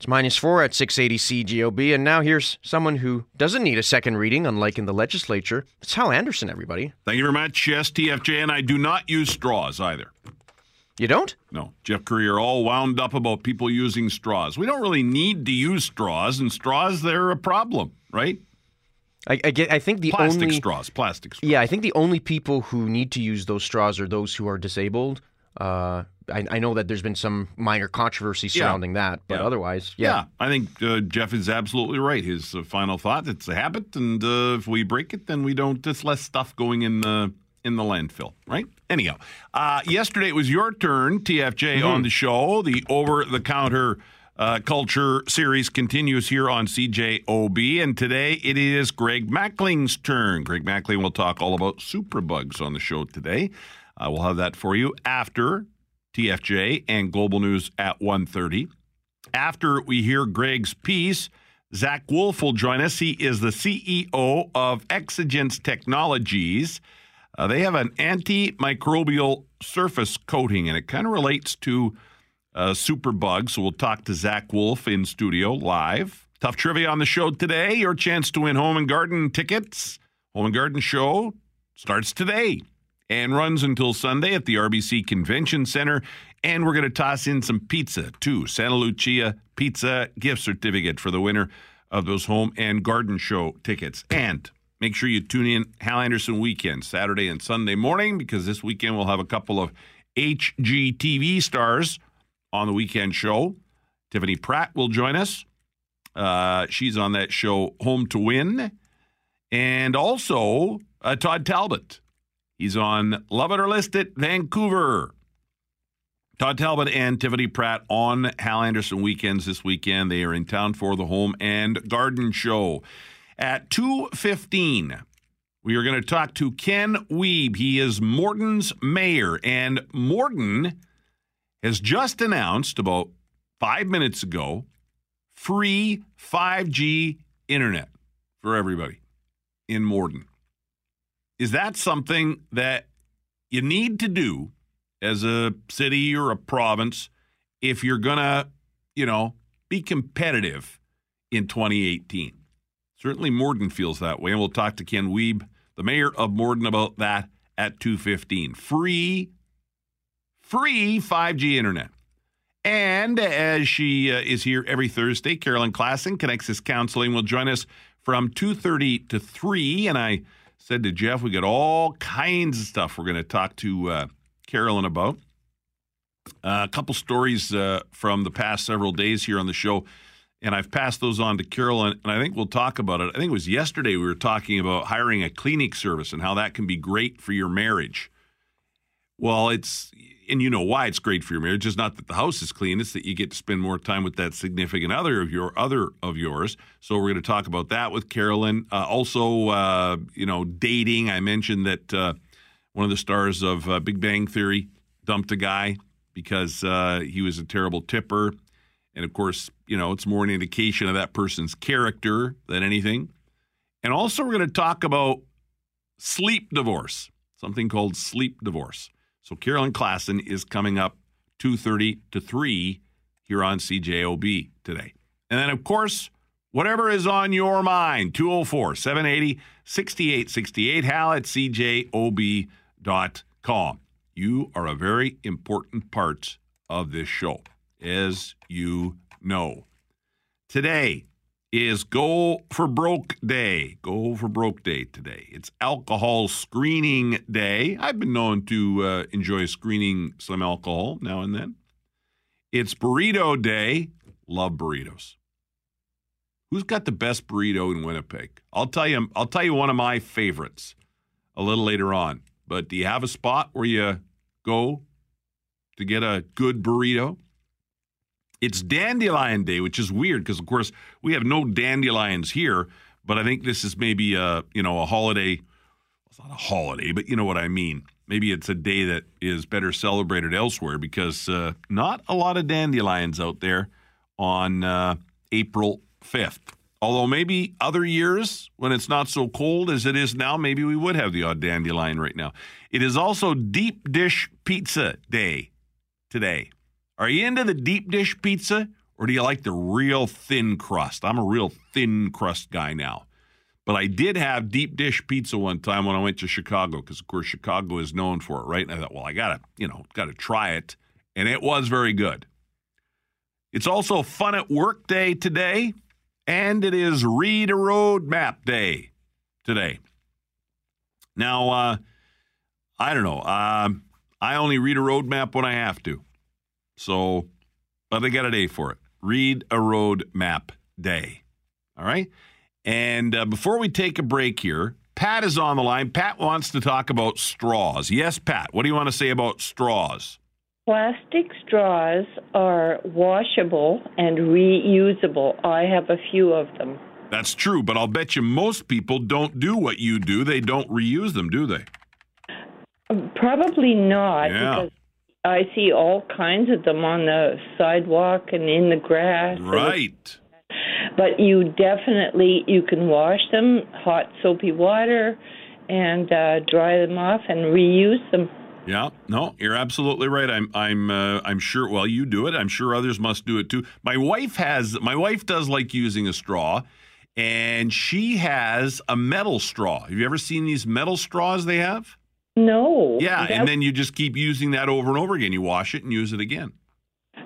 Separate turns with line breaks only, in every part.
It's minus four at 680 CJOB, and now here's someone who doesn't need a second reading, unlike in the legislature. It's Hal Anderson, everybody.
Thank you very much. Yes, TFJ, and I do not use straws either.
You don't?
No. Jeff Courier all wound up about people using straws. We don't really need to use straws, and straws, they're a problem, right?
I, I get. I think the
Plastic
only
straws, plastic straws.
yeah, I think the only people who need to use those straws are those who are disabled. Uh, I, I know that there's been some minor controversy surrounding that, but
Yeah.
otherwise,
Yeah,
yeah.
I think uh, Jeff is absolutely right. His uh, final thought: it's a habit, and uh, if we break it, then we don't. It's less stuff going in the in the landfill, right? Anyhow, uh, yesterday it was your turn, TFJ, on the show. The over-the-counter uh, culture series continues here on CJOB, and today it is Greg Mackling's turn. Greg Mackling will talk all about superbugs on the show today. Uh, we'll have that for you after TFJ and Global News at 1.30. After we hear Greg's piece, Zach Wolf will join us. He is the CEO of Exigence Technologies. Uh, they have an antimicrobial surface coating, and it kind of relates to uh, superbugs. So we'll talk to Zach Wolf in studio live. Tough trivia on the show today. Your chance to win home and garden tickets. Home and garden show starts today and runs until Sunday at the RBC Convention Center. And we're going to toss in some pizza too. Santa Lucia Pizza gift certificate for the winner of those home and garden show tickets. And make sure you tune in Hal Anderson weekend, Saturday and Sunday morning, because this weekend we'll have a couple of HGTV stars on the weekend show. Tiffany Pratt will join us. Uh, she's on that show, Home to Win. And also uh, Todd Talbot. He's on Love It or List It, Vancouver. Todd Talbot and Tiffany Pratt on Hal Anderson weekends this weekend. They are in town for the Home and Garden Show. At 2.15, we are going to talk to Ken Wiebe. He is Morden's mayor. And Morden has just announced about five minutes ago free 5G internet for everybody in Morden. Is that something that you need to do as a city or a province if you're going to, you know, be competitive in 2018? Certainly Morden feels that way, and we'll talk to Ken Wiebe, the mayor of Morden, about that at 2:15. Free free 5G internet. And as she uh, is here every Thursday, Carolyn Klassen, Connexus Counseling, will join us from 2.30 to 3. And I said to Jeff, we got all kinds of stuff we're going to talk to uh, Carolyn about. Uh, a couple stories uh, from the past several days here on the show, and I've passed those on to Carolyn, and I think we'll talk about it. I think it was yesterday we were talking about hiring a cleaning service and how that can be great for your marriage. Well, it's and you know why it's great for your marriage. It's not that the house is clean; it's that you get to spend more time with that significant other of your other of yours. So we're going to talk about that with Carolyn. Uh, also, uh, you know, dating. I mentioned that uh, one of the stars of uh, Big Bang Theory dumped a guy because uh, he was a terrible tipper, and of course, you know, it's more an indication of that person's character than anything. And also, we're going to talk about sleep divorce, something called sleep divorce. So Carolyn Klassen is coming up 2:30 to 3 here on CJOB today. And then of course, whatever is on your mind, 204-780-6868 hal at cjob.com. You are a very important part of this show, as you know. Today is Go for Broke Day. Go for Broke Day today. It's Alcohol Screening Day. I've been known to uh, enjoy screening some alcohol now and then. It's Burrito Day. Love burritos. Who's got the best burrito in Winnipeg? I'll tell you. I'll tell you one of my favorites a little later on. But do you have a spot where you go to get a good burrito? It's Dandelion Day, which is weird because, of course, we have no dandelions here. But I think this is maybe a you know a holiday. It's not a holiday, but you know what I mean. Maybe it's a day that is better celebrated elsewhere because uh, not a lot of dandelions out there on uh, April fifth. Although maybe other years when it's not so cold as it is now, maybe we would have the odd dandelion right now. It is also Deep Dish Pizza Day today. Are you into the deep dish pizza Or do you like the real thin crust? I'm a real thin crust guy now. But I did have deep dish pizza one time when I went to Chicago because, of course, Chicago is known for it, right? And I thought, well, I gotta, you know, gotta try it, and it was very good. It's also fun at work day today, and it is read a road map day today. Now, uh, I don't know. Uh, I only read a road map when I have to, so but they got a day for it. Read a road map day. All right. And uh, before we take a break here, Pat is on the line. Pat wants to talk about straws. Yes, Pat. What do you want to say about straws?
Plastic straws are washable and reusable. I have a few of them.
That's true, but I'll bet you most people don't do what you do. They don't reuse them, do they?
Probably not
Yeah.
because I see all kinds of them on the sidewalk and in the grass.
Right.
But you definitely you can wash them hot soapy water and uh, dry them off and reuse them.
Yeah, no, you're absolutely right. I'm, I'm, uh, I'm sure. Well, you do it. I'm sure others must do it too. My wife has. My wife does like using a straw, and she has a metal straw. Have you ever seen these metal straws they have?
No.
Yeah, and then you just keep using that over and over again. You wash it and use it again.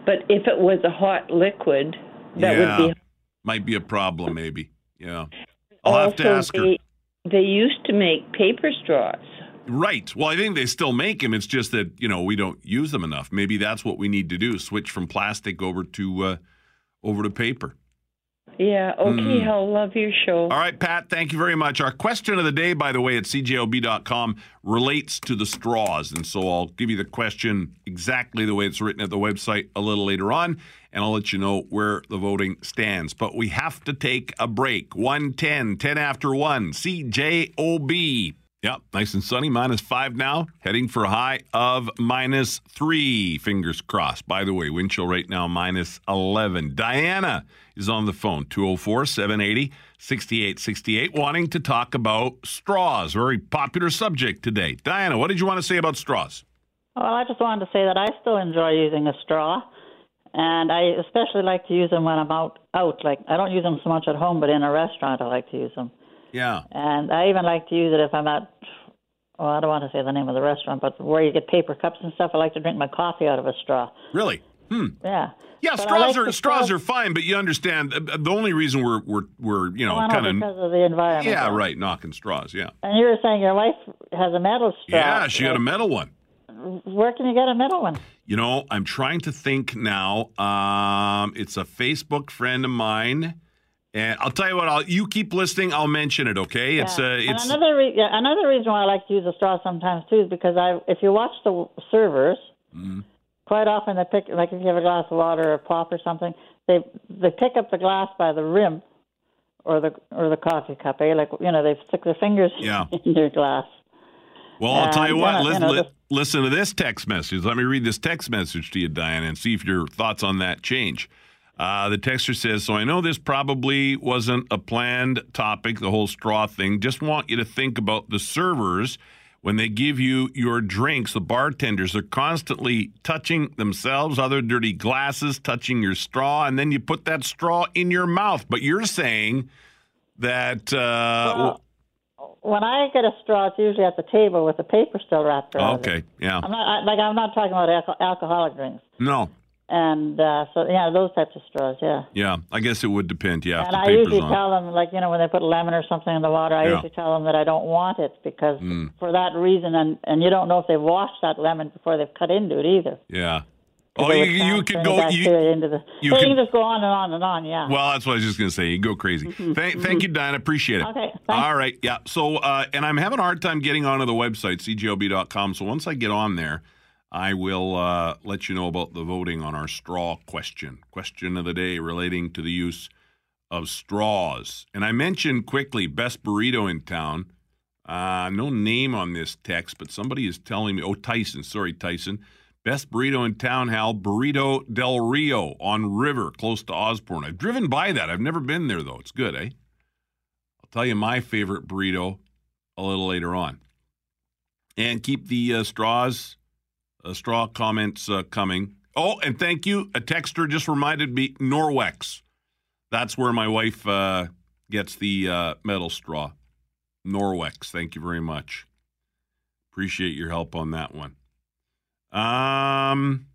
but if it was a hot liquid, that
yeah,
would be
might be a problem. Maybe. Yeah, I'll have to
also
ask her.
they, they used to make paper straws.
Right. Well, I think they still make them. It's just that you know we don't use them enough. Maybe that's what we need to do: switch from plastic over to uh, over to paper.
Yeah. Okay.
Hmm.
I'll love your show.
All right, Pat, thank you very much. Our question of the day, by the way, at cjob.com relates to the straws. And so I'll give you the question exactly the way it's written at the website a little later on, and I'll let you know where the voting stands. But we have to take a break. 110, 10 after 1, CJOB. Yep, nice and sunny, minus five now, heading for a high of minus three. Fingers crossed. By the way, wind chill right now, minus 11. Diana is on the phone, 204 780 6868, wanting to talk about straws. Very popular subject today. Diana, what did you want to say about straws?
Well, I just wanted to say that I still enjoy using a straw, and I especially like to use them when I'm out. Out, like I don't use them so much at home, but in a restaurant, I like to use them.
Yeah.
And I even like to use it if I'm at. Well, I don't want to say the name of the restaurant, but where you get paper cups and stuff. I like to drink my coffee out of a straw.
Really? Hmm.
Yeah.
Yeah,
But
straws
like
are straws are fine, but you understand uh, the only reason we're we're we're you know
Well,
kind of
because of the environment.
yeah
though.
right knocking straws. Yeah.
And you were saying your wife has a metal straw.
Yeah, she got a metal one.
Where can you get a metal one?
You know, I'm trying to think now. Um, it's a Facebook friend of mine, and I'll tell you what. I'll you keep listening. I'll mention it. Okay? It's
Yeah.
uh, it's
another re- yeah, another reason why I like to use a straw sometimes too is because I if you watch the servers,
Mm-hmm.
quite often they pick like if you have a glass of water or a pop or something, they they pick up the glass by the rim or the or the coffee cup. Eh? Like you know they stick their fingers
Yeah.
in their glass.
well. I'll tell you what.
you
listen,
know,
li- listen to this text message. Let me read this text message to you, Diana, and see if your thoughts on that change. Uh, the texter says, "So I know this probably wasn't a planned topic, the whole straw thing. Just want you to think about the servers." When they give you your drinks, the bartenders, they're constantly touching themselves, other dirty glasses, touching your straw, and then you put that straw in your mouth. But you're saying that uh,
Well, when I get a straw, it's usually at the table with the paper still wrapped around it.
okay, yeah,
I'm not I, like I'm not talking about alco- alcoholic drinks,
no,
and uh, so yeah, those types of straws, yeah.
yeah. I guess it would depend. Yeah,
And I usually
on.
tell them, like, you know, when they put lemon or something in the water, I
Yeah.
usually tell them that I don't want it because
Mm.
for that reason, and, and you don't know if they've washed that lemon before they've cut into it either.
Yeah. Oh, you, you could go. You,
into the.
you
so
can-
you can just go on and on and on, yeah.
Well, that's what I was just going to say. You go crazy. Thank, thank you, Diana. Appreciate it.
Mm-hmm. Okay, thanks.
All right. Yeah. So, uh, and I'm having a hard time getting onto the website, cjob.com. So once I get on there, I will uh, let you know about the voting on our straw question. Question of the day relating to the use of straws. And I mentioned quickly best burrito in town. Uh, no name on this text, but somebody is telling me. Oh, Tyson. Sorry, Tyson. Best burrito in town, Hal. Burrito Del Rio on River, close to Osborne. I've driven by that. I've never been there, though. It's good, eh? I'll tell you my favorite burrito a little later on. And keep the uh, straws, straw comments uh, coming. Oh, and thank you. A texter just reminded me Norwex. That's where my wife uh, gets the uh, metal straw. Norwex. Thank you very much. Appreciate your help on that one. Um,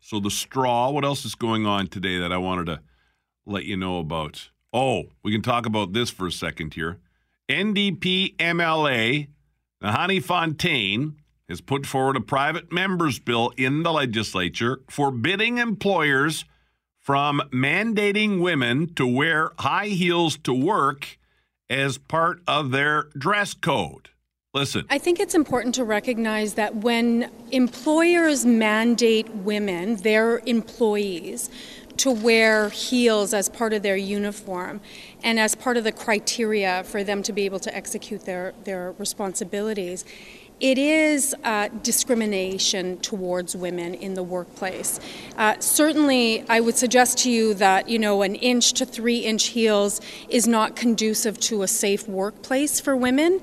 so the straw. What else is going on today that I wanted to let you know about? Oh, we can talk about this for a second here. NDP MLA Nahanni Fontaine has put forward a private members bill in the legislature forbidding employers from mandating women to wear high heels to work as part of their dress code. Listen.
I think it's important to recognize that when employers mandate women, their employees, to wear heels as part of their uniform and as part of the criteria for them to be able to execute their, their responsibilities, it is uh, discrimination towards women in the workplace. Uh, certainly, I would suggest to you that you know an inch to three inch heels is not conducive to a safe workplace for women.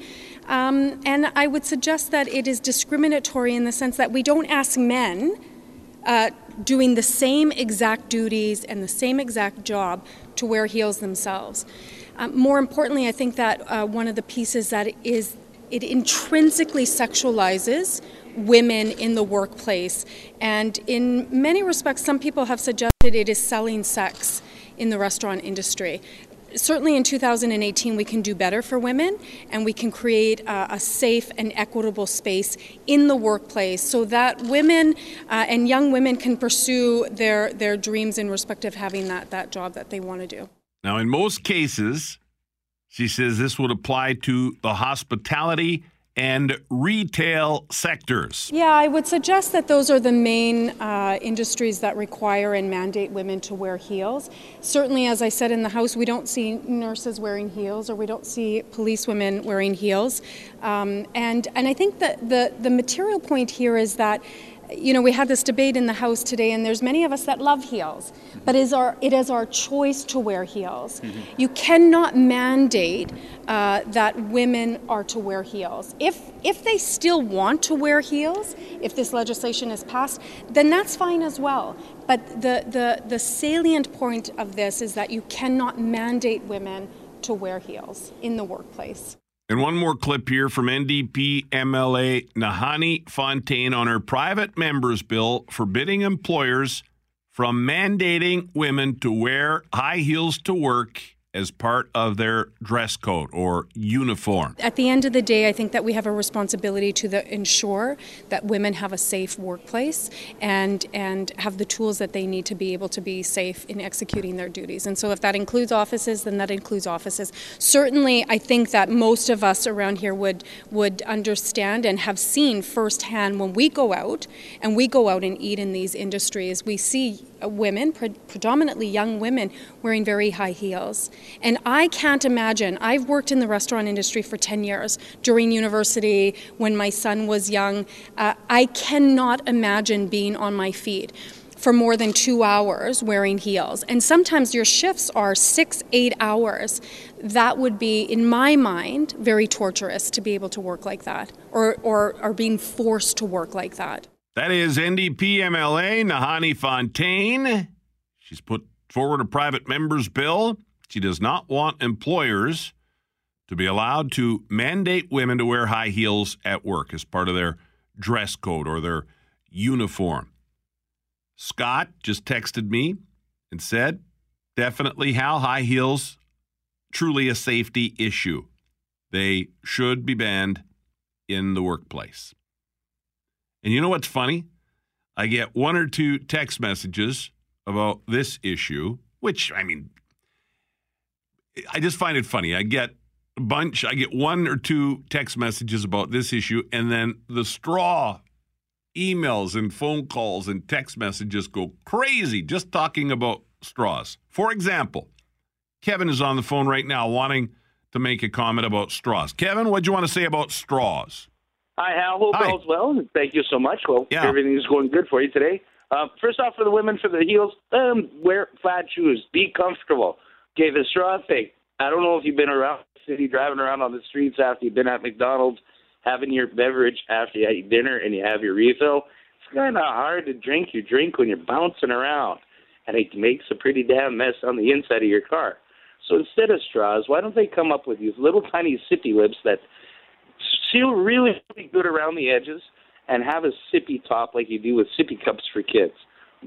Um, and I would suggest that it is discriminatory in the sense that we don't ask men uh, doing the same exact duties and the same exact job to wear heels themselves. Um, more importantly, I think that uh, one of the pieces that is it intrinsically sexualizes women in the workplace. And in many respects, some people have suggested it is selling sex in the restaurant industry. Certainly in 2018, we can do better for women and we can create a, a safe and equitable space in the workplace so that women uh, and young women can pursue their, their dreams in respect of having that, that job that they want to do.
Now, in most cases, she says this would apply to the hospitality and retail sectors.
Yeah, I would suggest that those are the main uh, industries that require and mandate women to wear heels. Certainly, as I said in the House, we don't see nurses wearing heels or we don't see police women wearing heels. Um, and, and I think that the, the material point here is that you know, we had this debate in the House today, and there's many of us that love heels, but it is our, it is our choice to wear heels. Mm-hmm. You cannot mandate uh, that women are to wear heels. If, if they still want to wear heels, if this legislation is passed, then that's fine as well. But the, the, the salient point of this is that you cannot mandate women to wear heels in the workplace.
And one more clip here from NDP MLA Nahanni Fontaine on her private members bill forbidding employers from mandating women to wear high heels to work as part of their dress code or uniform.
At the end of the day, I think that we have a responsibility to the, ensure that women have a safe workplace and and have the tools that they need to be able to be safe in executing their duties. And so if that includes offices, then that includes offices. Certainly, I think that most of us around here would would understand and have seen firsthand when we go out and we go out and eat in these industries, we see women, pre- predominantly young women, wearing very high heels. And I can't imagine, I've worked in the restaurant industry for 10 years during university when my son was young. Uh, I cannot imagine being on my feet for more than two hours wearing heels. And sometimes your shifts are six, eight hours. That would be, in my mind, very torturous to be able to work like that or, or, or being forced to work like that.
That is NDP MLA Nahanni Fontaine. She's put forward a private members bill. She does not want employers to be allowed to mandate women to wear high heels at work as part of their dress code or their uniform. Scott just texted me and said, definitely how high heels, truly a safety issue. They should be banned in the workplace. And you know what's funny? I get one or two text messages about this issue, which, I mean, I just find it funny. I get a bunch, I get one or two text messages about this issue, and then the straw emails and phone calls and text messages go crazy just talking about straws. For example, Kevin is on the phone right now wanting to make a comment about straws. Kevin, what do you want to say about straws?
Hi, Hal. Hope
Hi.
all's well. Thank you so much. Well,
Yeah.
everything's going good for you today. Uh, first off, for the women, for the heels, um, wear flat shoes. Be comfortable. Okay, the straw thing. I don't know if you've been around the city, driving around on the streets after you've been at McDonald's, having your beverage after you eat dinner and you have your refill. It's kind of hard to drink your drink when you're bouncing around, and it makes a pretty damn mess on the inside of your car. So instead of straws, why don't they come up with these little tiny sippy lips that seal really, really good around the edges and have a sippy top like you do with sippy cups for kids?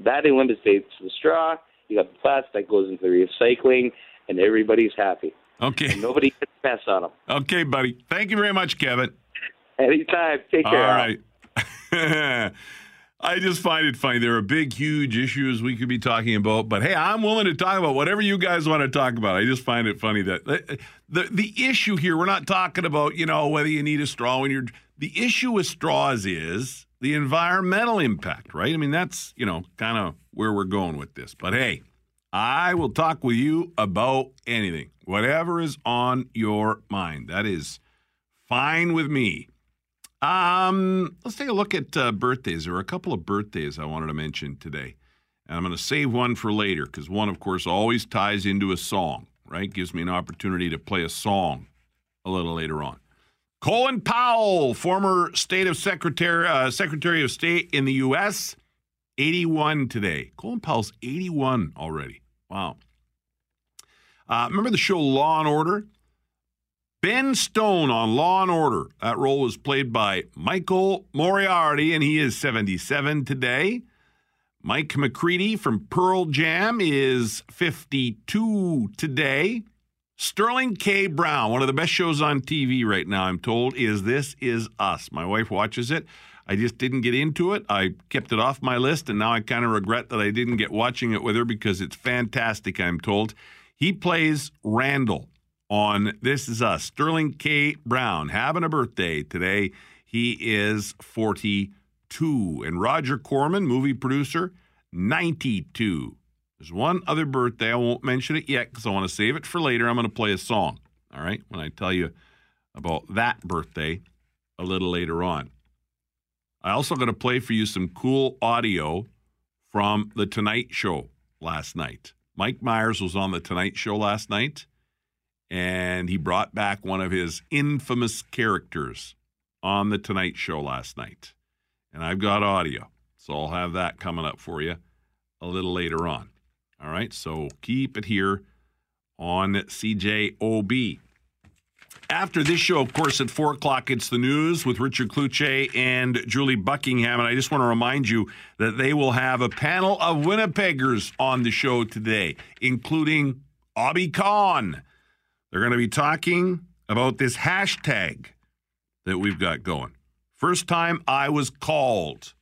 That eliminates the straw. You got the plastic that goes into the recycling, and everybody's happy.
Okay.
And nobody gets mess on them.
Okay, buddy. Thank you very much, Kevin.
Anytime. Take care. Al.
right. I just find it funny. There are big, huge issues we could be talking about, but hey, I'm willing to talk about whatever you guys want to talk about. I just find it funny that the the, the issue here we're not talking about you know whether you need a straw when you're. The issue with straws is the environmental impact, right? I mean that's you know kind of where we're going with this. But hey, I will talk with you about anything, whatever is on your mind. That is fine with me. Um, let's take a look at uh, birthdays. There are a couple of birthdays I wanted to mention today, and I'm going to save one for later because one, of course, always ties into a song. Right, gives me an opportunity to play a song a little later on. Colin Powell, former State of Secretary uh, Secretary of State in the U.S., 81 today. Colin Powell's 81 already. Wow. Uh, remember the show Law and Order? Ben Stone on Law and Order. That role was played by Michael Moriarty, and he is 77 today. Mike McCready from Pearl Jam is 52 today. Sterling K. Brown, one of the best shows on TV right now, I'm told, is This Is Us. My wife watches it. I just didn't get into it. I kept it off my list, and now I kind of regret that I didn't get watching it with her because it's fantastic, I'm told. He plays Randall on This Is Us. Sterling K. Brown having a birthday today. He is 42. And Roger Corman, movie producer, 92. There's one other birthday. I won't mention it yet because I want to save it for later. I'm going to play a song, all right, when I tell you about that birthday a little later on. I also going to play for you some cool audio from The Tonight Show last night. Mike Myers was on The Tonight Show last night and he brought back one of his infamous characters on the Tonight Show last night. And I've got audio, so I'll have that coming up for you a little later on. All right, so keep it here on CJOB. After this show, of course, at 4 o'clock, it's the news with Richard Cloutier and Julie Buckingham. And I just want to remind you that they will have a panel of Winnipeggers on the show today, including Abby Khan. They're going to be talking about this hashtag that we've got going. First time I was called.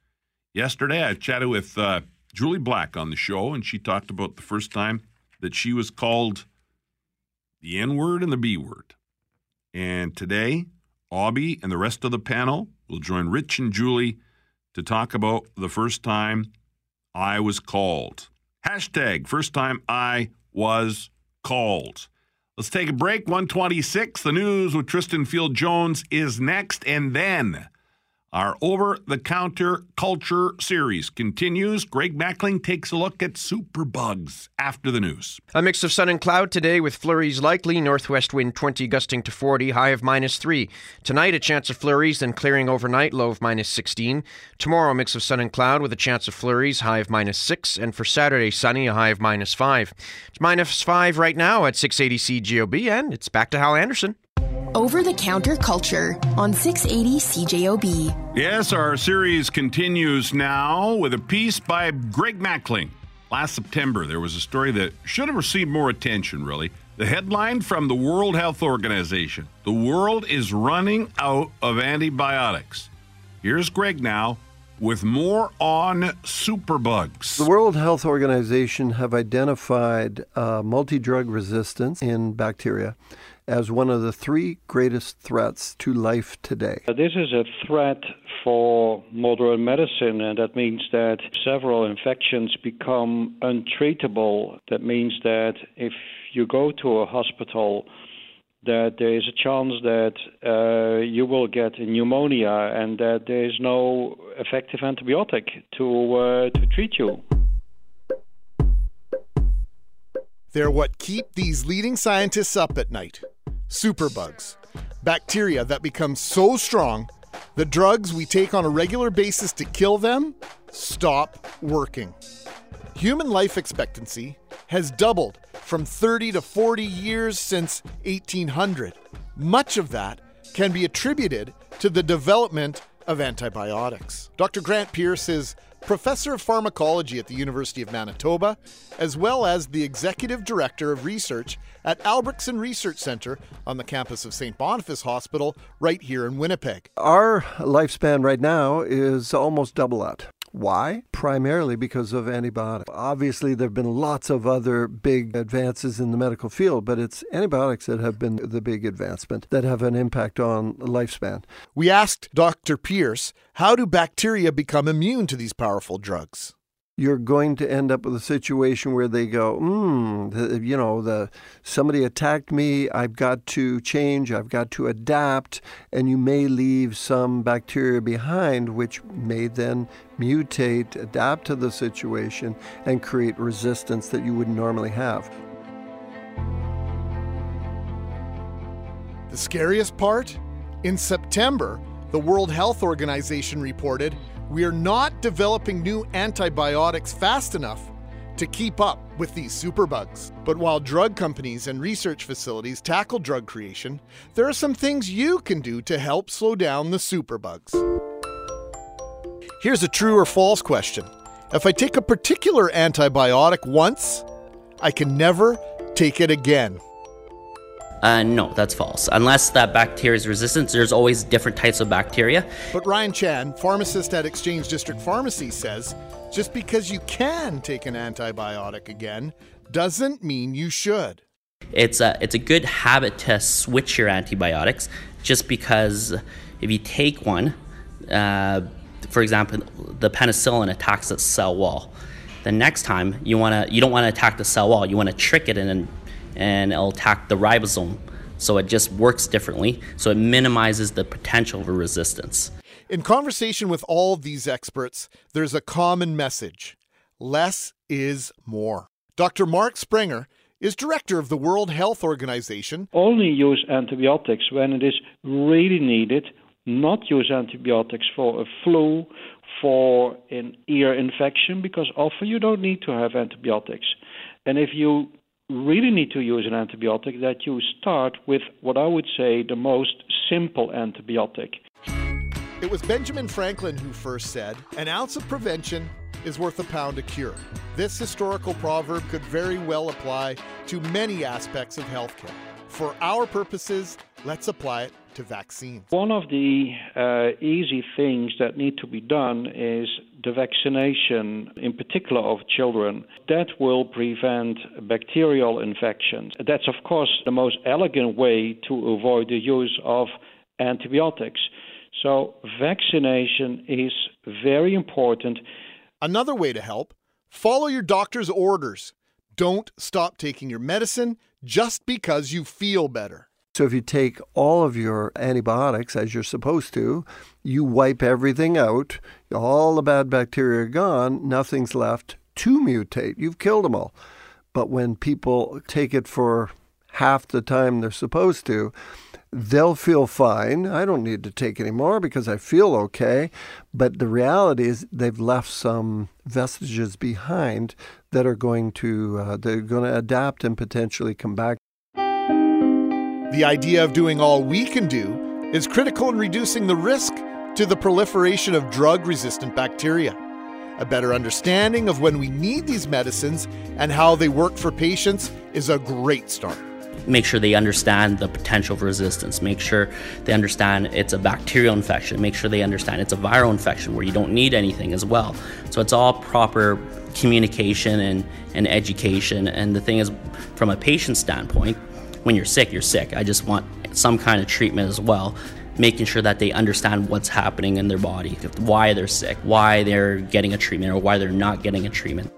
Yesterday, I chatted with uh, Julie Black on the show, and she talked about the first time that she was called the N word and the B word. And today, Abby and the rest of the panel will join Rich and Julie to talk about the first time I was called. Hashtag first time I was called. Let's take a break. 126. The news with Tristan Field Jones is next. And then our over the counter culture series continues. Greg Mackling takes a look at superbugs after the news.
A mix of sun and cloud today with flurries likely. Northwest wind 20 gusting to 40, high of minus 3. Tonight, a chance of flurries, then clearing overnight, low of minus 16. Tomorrow, a mix of sun and cloud with a chance of flurries, high of minus 6. And for Saturday, sunny, a high of minus 5. It's minus 5 right now at 680 CJOB, and it's back to Hal Anderson.
Over the Counter Culture on 680 CJOB.
Yes, our series continues now with a piece by Greg Mackling. Last September, there was a story that should have received more attention, really. The headline from the World Health Organization The world is running out of antibiotics. Here's Greg now with more on superbugs.
The World Health Organization have identified uh, multi-drug resistance in bacteria as one of the three greatest threats to life today.
This is a threat for modern medicine, and that means that several infections become untreatable. That means that if you go to a hospital, that there is a chance that uh, you will get pneumonia and that there is no effective antibiotic to uh, to treat you.
They're what keep these leading scientists up at night. Superbugs, bacteria that become so strong The drugs we take on a regular basis to kill them stop working. Human life expectancy has doubled from 30 to 40 years since 1800. Much of that can be attributed to the development of antibiotics. Dr. Grant Pierce is professor of pharmacology at the University of Manitoba, as well as the executive director of research at Albrechtsen Research Center on the campus of St. Boniface Hospital right here in Winnipeg.
Our lifespan right now is almost double that. Why? Primarily because of antibiotics. Obviously, there have been lots of other big advances in the medical field, but it's antibiotics that have been the big advancement that have an impact on lifespan.
We asked Dr. Pierce how do bacteria become immune to these powerful drugs?
You're going to end up with a situation where they go, hmm, you know, the somebody attacked me. I've got to change. I've got to adapt, and you may leave some bacteria behind, which may then mutate, adapt to the situation, and create resistance that you wouldn't normally have.
The scariest part? In September, the World Health Organization reported we are not developing new antibiotics fast enough to keep up with these superbugs. But while drug companies and research facilities tackle drug creation, there are some things you can do to help slow down the superbugs. Here's a true or false question If I take a particular antibiotic once, I can never take it again.
Uh, no, that's false. Unless that bacteria is resistant, there's always different types of bacteria.
But Ryan Chan, pharmacist at Exchange District Pharmacy, says just because you can take an antibiotic again doesn't mean you should.
It's a, it's a good habit to switch your antibiotics just because if you take one, uh, for example, the penicillin attacks the cell wall. The next time you want to you don't want to attack the cell wall. You want to trick it and and it'll attack the ribosome. So it just works differently. So it minimizes the potential for resistance.
In conversation with all of these experts, there's a common message less is more. Dr. Marc Sprenger is director of the World Health Organization.
Only use antibiotics when it is really needed, not use antibiotics for a flu, for an ear infection, because often you don't need to have antibiotics. And if you really need to use an antibiotic, that you start with what I would say the most simple antibiotic.
It was Benjamin Franklin who first said, An ounce of prevention is worth a pound of cure. This historical proverb could very well apply to many aspects of healthcare. For our purposes, let's apply it to vaccines.
One of the uh, easy things that need to be done is the vaccination, in particular of children. That will prevent bacterial infections. That's, of course, the most elegant way to avoid the use of antibiotics. So, vaccination is very important.
Another way to help follow your doctor's orders. Don't stop taking your medicine just because you feel better.
So if you take all of your antibiotics as you're supposed to, you wipe everything out, all the bad bacteria are gone, nothing's left to mutate. You've killed them all. But when people take it for half the time they're supposed to, they'll feel fine. I don't need to take any more because I feel okay. But the reality is they've left some vestiges behind that are going to uh, they're going to adapt and potentially come back.
The idea of doing all we can do is critical in reducing the risk to the proliferation of drug resistant bacteria. A better understanding of when we need these medicines and how they work for patients is a great start.
Make sure they understand the potential for resistance. Make sure they understand it's a bacterial infection. Make sure they understand it's a viral infection where you don't need anything as well. So it's all proper communication and, and education. And the thing is, from a patient standpoint, when you're sick, you're sick. I just want some kind of treatment as well, making sure that they understand what's happening in their body, why they're sick, why they're getting a treatment, or why they're not getting a treatment.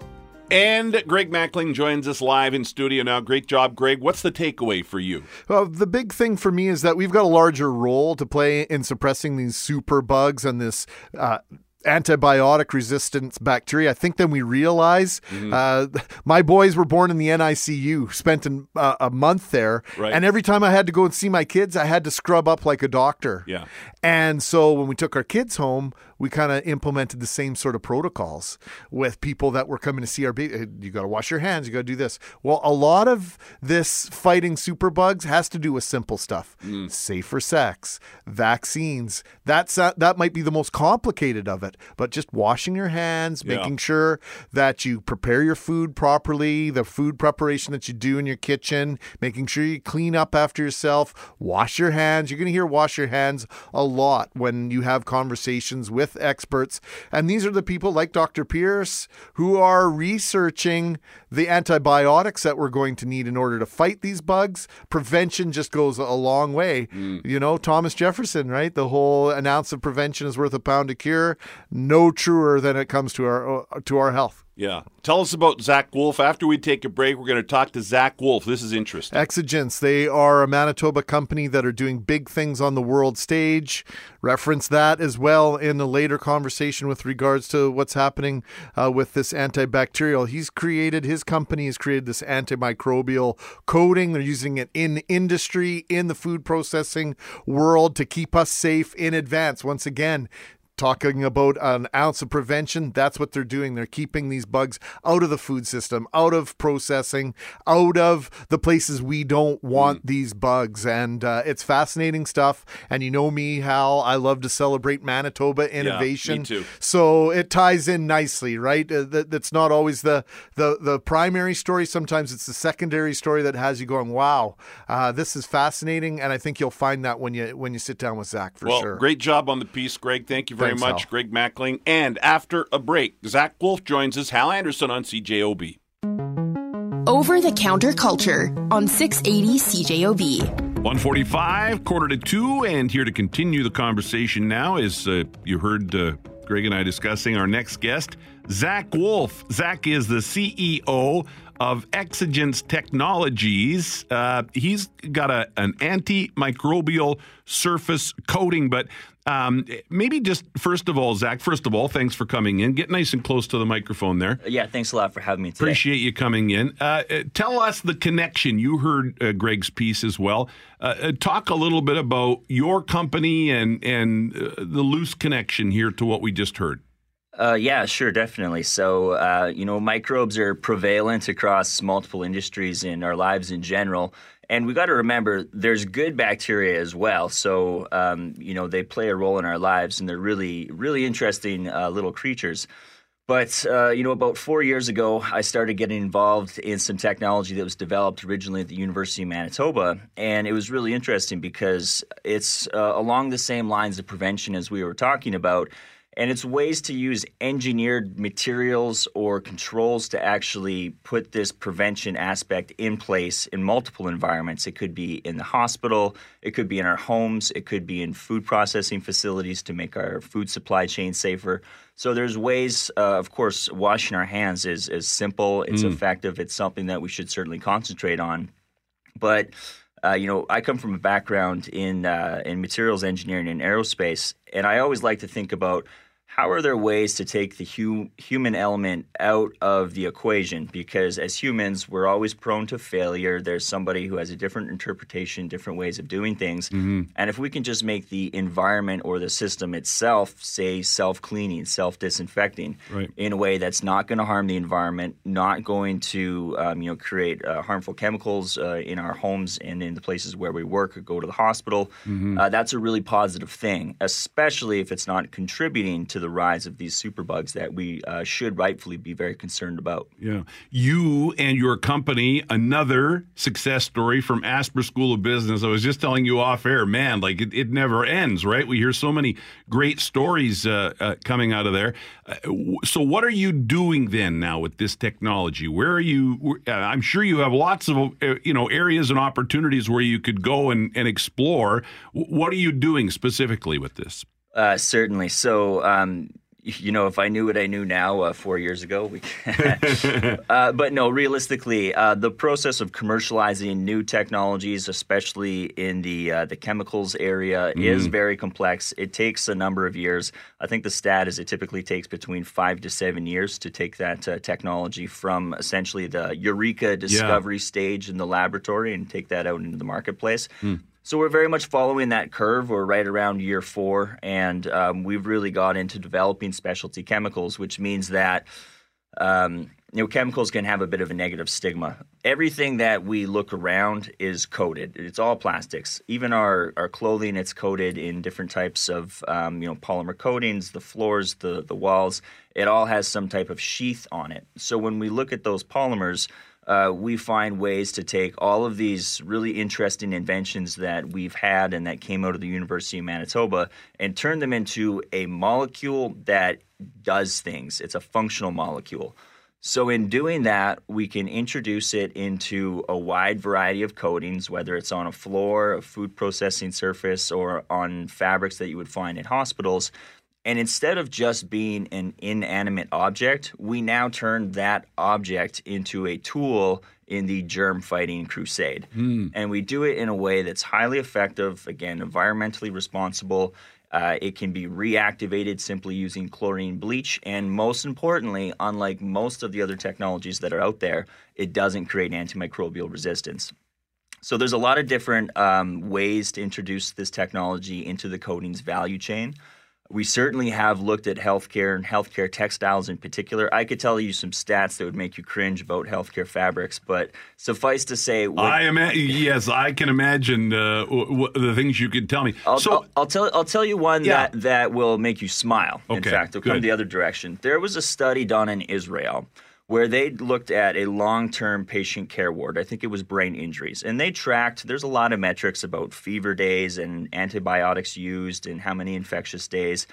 And Greg Mackling joins us live in studio now. Great job, Greg. What's the takeaway for you?
Well, the big thing for me is that we've got a larger role to play in suppressing these super bugs and this uh, antibiotic resistance bacteria. I think then we realize
Mm-hmm.
uh, my boys were born in the NICU, spent an, uh, a month there,
Right.
and every time I had to go and see my kids, I had to scrub up like a doctor.
Yeah.
And so when we took our kids home, we kind of implemented the same sort of protocols with people that were coming to see our baby. You got to wash your hands. You got to do this. Well, a lot of this fighting superbugs has to do with simple stuff:
Mm.
safer sex, vaccines. That's uh, that might be the most complicated of it. But just washing your hands,
Yeah.
making sure that you prepare your food properly, the food preparation that you do in your kitchen, making sure you clean up after yourself, wash your hands. You're going to hear wash your hands a lot when you have conversations with experts. And these are the people like Dr. Pierce who are researching the antibiotics that we're going to need in order to fight these bugs. Prevention just goes a long way. Mm. You know, Thomas Jefferson, right? The whole an ounce of prevention is worth a pound of cure. No truer than it comes to our uh, to our health.
Yeah. Tell us about Zach Wolf. After we take a break, we're going to talk to Zach Wolf. This is interesting.
Exigence. They are a Manitoba company that are doing big things on the world stage. Reference that as well in a later conversation with regards to what's happening uh, with this antibacterial. He's created, his company has created this antimicrobial coating. They're using it in industry, in the food processing world to keep us safe in advance. Once again, talking about an ounce of prevention that's what they're doing. They're keeping these bugs out of the food system out of processing out of the places we don't want these bugs. And uh, it's fascinating stuff. And you know me hal i love to celebrate manitoba innovation.
too.
so it ties in nicely right? Uh, that, that's not always the, the the primary story. Sometimes it's the secondary story that has you going wow uh, this is fascinating. And i think you'll find that when you when you sit down with zach for
well,
sure.
great job on the piece, Greg. Thank you very
Thanks,
much,
Hal.
Greg Mackling. And after a break, Zach Wolf joins us. Hal Anderson on CJOB.
Over the counter culture on 680 CJOB.
145, quarter to two, and here to continue the conversation now is uh, you heard uh, Greg and I discussing our next guest, Zach Wolf. Zach is the CEO of Exigence Technologies. Uh, he's got a, an antimicrobial surface coating, but um, maybe just first of all, Zach, first of all, thanks for coming in. Get nice and close to the microphone there.
Yeah, thanks a lot for having me today.
Appreciate you coming in. Uh, uh, tell us the connection. You heard uh, Greg's piece as well. Uh, uh, talk a little bit about your company and and uh, the loose connection here to what we just heard.
Uh, yeah, sure, definitely. So, uh, you know, microbes are prevalent across multiple industries in our lives in general. And we got to remember there's good bacteria as well. So, um, you know, they play a role in our lives and they're really, really interesting uh, little creatures. But, uh, you know, about four years ago, I started getting involved in some technology that was developed originally at the University of Manitoba. And it was really interesting because it's uh, along the same lines of prevention as we were talking about. And it's ways to use engineered materials or controls to actually put this prevention aspect in place in multiple environments. It could be in the hospital, it could be in our homes, it could be in food processing facilities to make our food supply chain safer. So there's ways, uh, of course, washing our hands is, is simple, it's
Mm.
effective, it's something that we should certainly concentrate on. But uh, you know, I come from a background in uh, in materials engineering and aerospace, and I always like to think about how are there ways to take the hu- human element out of the equation? Because as humans, we're always prone to failure. There's somebody who has a different interpretation, different ways of doing things.
Mm-hmm.
And if we can just make the environment or the system itself, say, self cleaning, self disinfecting,
Right.
in a way that's not going to harm the environment, not going to um, you know create uh, harmful chemicals uh, in our homes and in the places where we work or go to the hospital.
Mhm.
Uh, that's a really positive thing, especially if it's not contributing to the rise of these superbugs that we uh, should rightfully be very concerned about.
Yeah. You and your company, another success story from Asper School of Business. I was just telling you off air, man, like it, it never ends, right? We hear so many great stories uh, uh, coming out of there. Uh, so, what are you doing then now with this technology? Where are you? Uh, I'm sure you have lots of uh, you know areas and opportunities where you could go and, and explore. What are you doing specifically with this?
Uh, certainly. So, um, you know, if I knew what I knew now uh, four years ago, we. uh, but no, realistically, uh, the process of commercializing new technologies, especially in the uh, the chemicals area,
Mm.
is very complex. It takes a number of years. I think the stat is it typically takes between five to seven years to take that uh, technology from essentially the eureka discovery stage in the laboratory and take that out into the marketplace. So we're very much following that curve. We're right around year four, and um, we've really got into developing specialty chemicals, which means that um, you know chemicals can have a bit of a negative stigma. Everything that we look around is coated. It's all plastics. Even our, our clothing, it's coated in different types of um, you know polymer coatings. The floors, the the walls, it all has some type of sheath on it. So when we look at those polymers uh, we find ways to take all of these really interesting inventions that we've had and that came out of the University of Manitoba and turn them into a molecule that does things. It's a functional molecule. So, in doing that, we can introduce it into a wide variety of coatings, whether it's on a floor, a food processing surface, or on fabrics that you would find in hospitals. And instead of just being an inanimate object, we now turn that object into a tool in the germ fighting crusade. And we do it in a way that's highly effective, again, environmentally responsible. Uh, it can be reactivated simply using chlorine bleach. And most importantly, unlike most of the other technologies that are out there, it doesn't create antimicrobial resistance. So there's a lot of different um, ways to introduce this technology into the coatings value chain. We certainly have looked at healthcare and healthcare textiles in particular. I could tell you some stats that would make you cringe about healthcare fabrics, but suffice to say,
I am yes, I can imagine uh, w- w- the things you could tell me.
I'll,
so
I'll, I'll tell I'll tell you one
Yeah.
that that will make you smile. In fact, it'll come the other direction. There was a study done in Israel where they looked at a long-term patient care ward. I think it was brain injuries, and they tracked. There's a lot of metrics about fever days and antibiotics used and how many infectious days.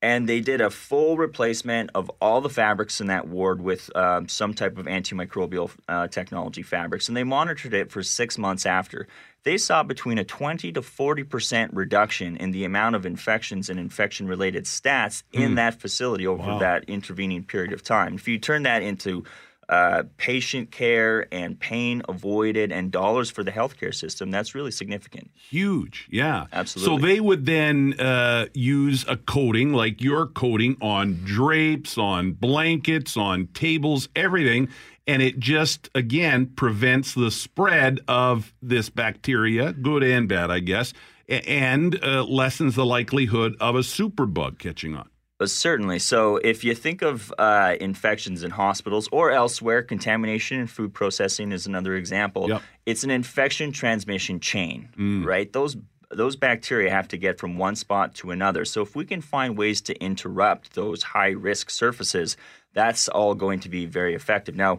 And they did a full replacement of all the fabrics in that ward with um, some type of antimicrobial uh, technology fabrics, and they monitored it for six months after. They saw between a 20 to 40 percent reduction in the amount of infections and infection-related stats in
Hmm.
that facility over
Wow.
that intervening period of time. If you turn that into uh, patient care and pain avoided and dollars for the healthcare system, that's really significant.
huge, yeah,
Absolutely.
So they would then uh, use a coating like your coating on drapes, on blankets, on tables, everything. And it just, again, prevents the spread of this bacteria, good and bad, I guess, and uh, lessens the likelihood of a superbug catching on.
Uh, Certainly. So, if you think of uh, infections in hospitals or elsewhere, contamination in food processing is another example.
Yep.
It's an infection transmission chain,
Mm.
right? Those those bacteria have to get from one spot to another. So, if we can find ways to interrupt those high risk surfaces, that's all going to be very effective. Now,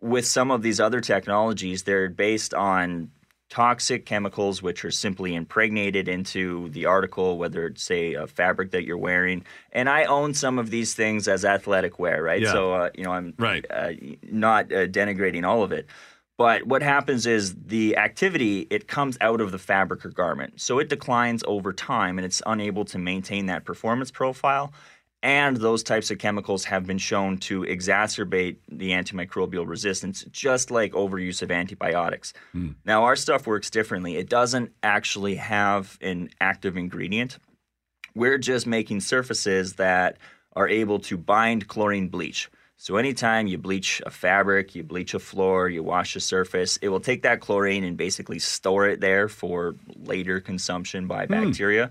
with some of these other technologies, they're based on toxic chemicals which are simply impregnated into the article whether it's say a fabric that you're wearing and i own some of these things as athletic wear right
Yeah.
so uh, you know i'm
Right.
uh, not uh, denigrating all of it but what happens is the activity it comes out of the fabric or garment so it declines over time and it's unable to maintain that performance profile and those types of chemicals have been shown to exacerbate the antimicrobial resistance, just like overuse of antibiotics. Hmm. Now, our stuff works differently. It doesn't actually have an active ingredient. We're just making surfaces that are able to bind chlorine bleach. So, anytime you bleach a fabric, you bleach a floor, you wash a surface, it will take that chlorine and basically store it there for later consumption by hmm. bacteria.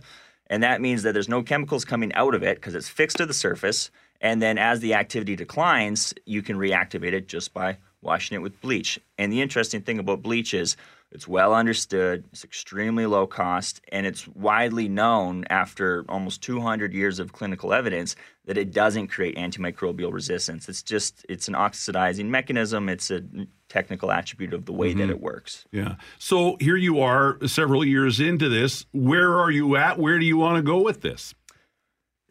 And that means that there's no chemicals coming out of it because it's fixed to the surface. And then as the activity declines, you can reactivate it just by washing it with bleach. And the interesting thing about bleach is it's well understood, it's extremely low cost, and it's widely known after almost 200 years of clinical evidence that it doesn't create antimicrobial resistance. It's just it's an oxidizing mechanism, it's a technical attribute of the way that
Mhm.
it works.
Yeah. So here you are several years into this. Where are you at? Where do you want to go with this?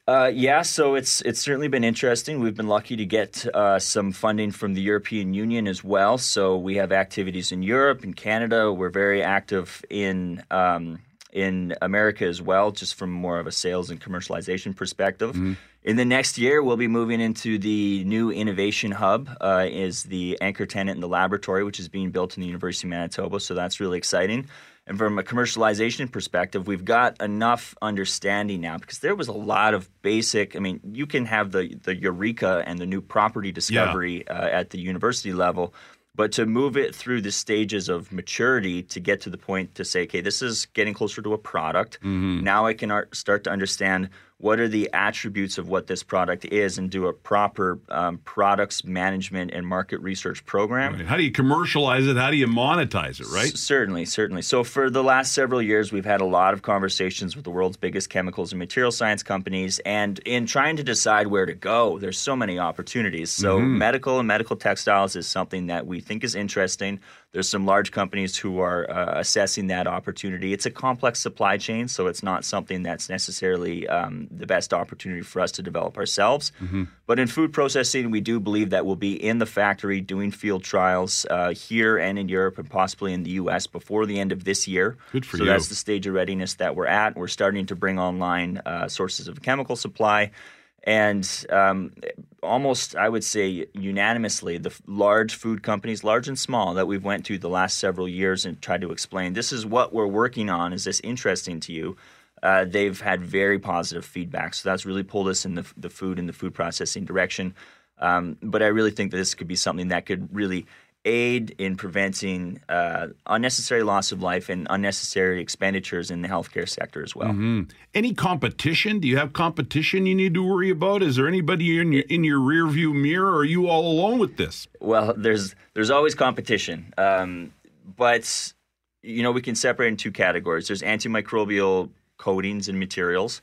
Uh, yeah, so it's it's certainly been interesting. We've been lucky to get uh, some funding from the European Union as well. So we have activities in Europe and Canada. We're very active in um, in America as well, just from more of a sales and commercialization perspective.
Mm-hmm.
In the next year, we'll be moving into the new innovation hub, uh, is the anchor tenant in the laboratory, which is being built in the University of Manitoba. So that's really exciting. And from a commercialization perspective, we've got enough understanding now because there was a lot of basic. I mean, you can have the the eureka and the new property discovery uh, at the university level, but to move it through the stages of maturity to get to the point to say, okay, this is getting closer to a product. Now I can ar- start to understand what are the attributes of what this product is and do a proper um, products management and market research program.
How do you commercialize it? How do you monetize it, right?
S- certainly, certainly. So, for the last several years, we've had a lot of conversations with the world's biggest chemicals and material science companies. And in trying to decide where to go, there's so many opportunities. So,
Mhm.
medical and medical textiles is something that we think is interesting. There's some large companies who are uh, assessing that opportunity. It's a complex supply chain, so it's not something that's necessarily um, the best opportunity for us to develop ourselves. But in food processing, we do believe that we'll be in the factory doing field trials uh, here and in Europe and possibly in the U.S. before the end of this year.
Good for
so
you.
that's the stage of readiness that we're at. We're starting to bring online uh, sources of chemical supply. And um, almost, I would say, unanimously, the large food companies, large and small, that we've went to the last several years and tried to explain, this is what we're working on. Is this interesting to you? Uh, they've had very positive feedback. So that's really pulled us in the, the food and the food processing direction. Um, but I really think that this could be something that could really aid in preventing uh, unnecessary loss of life and unnecessary expenditures in the healthcare sector as well.
Mhm. Any competition? Do you have competition you need to worry about? Is there anybody in your in your rear view mirror? Or are you all alone with this?
Well, there's there's always competition, um, but you know we can separate in two categories. There's antimicrobial coatings and materials.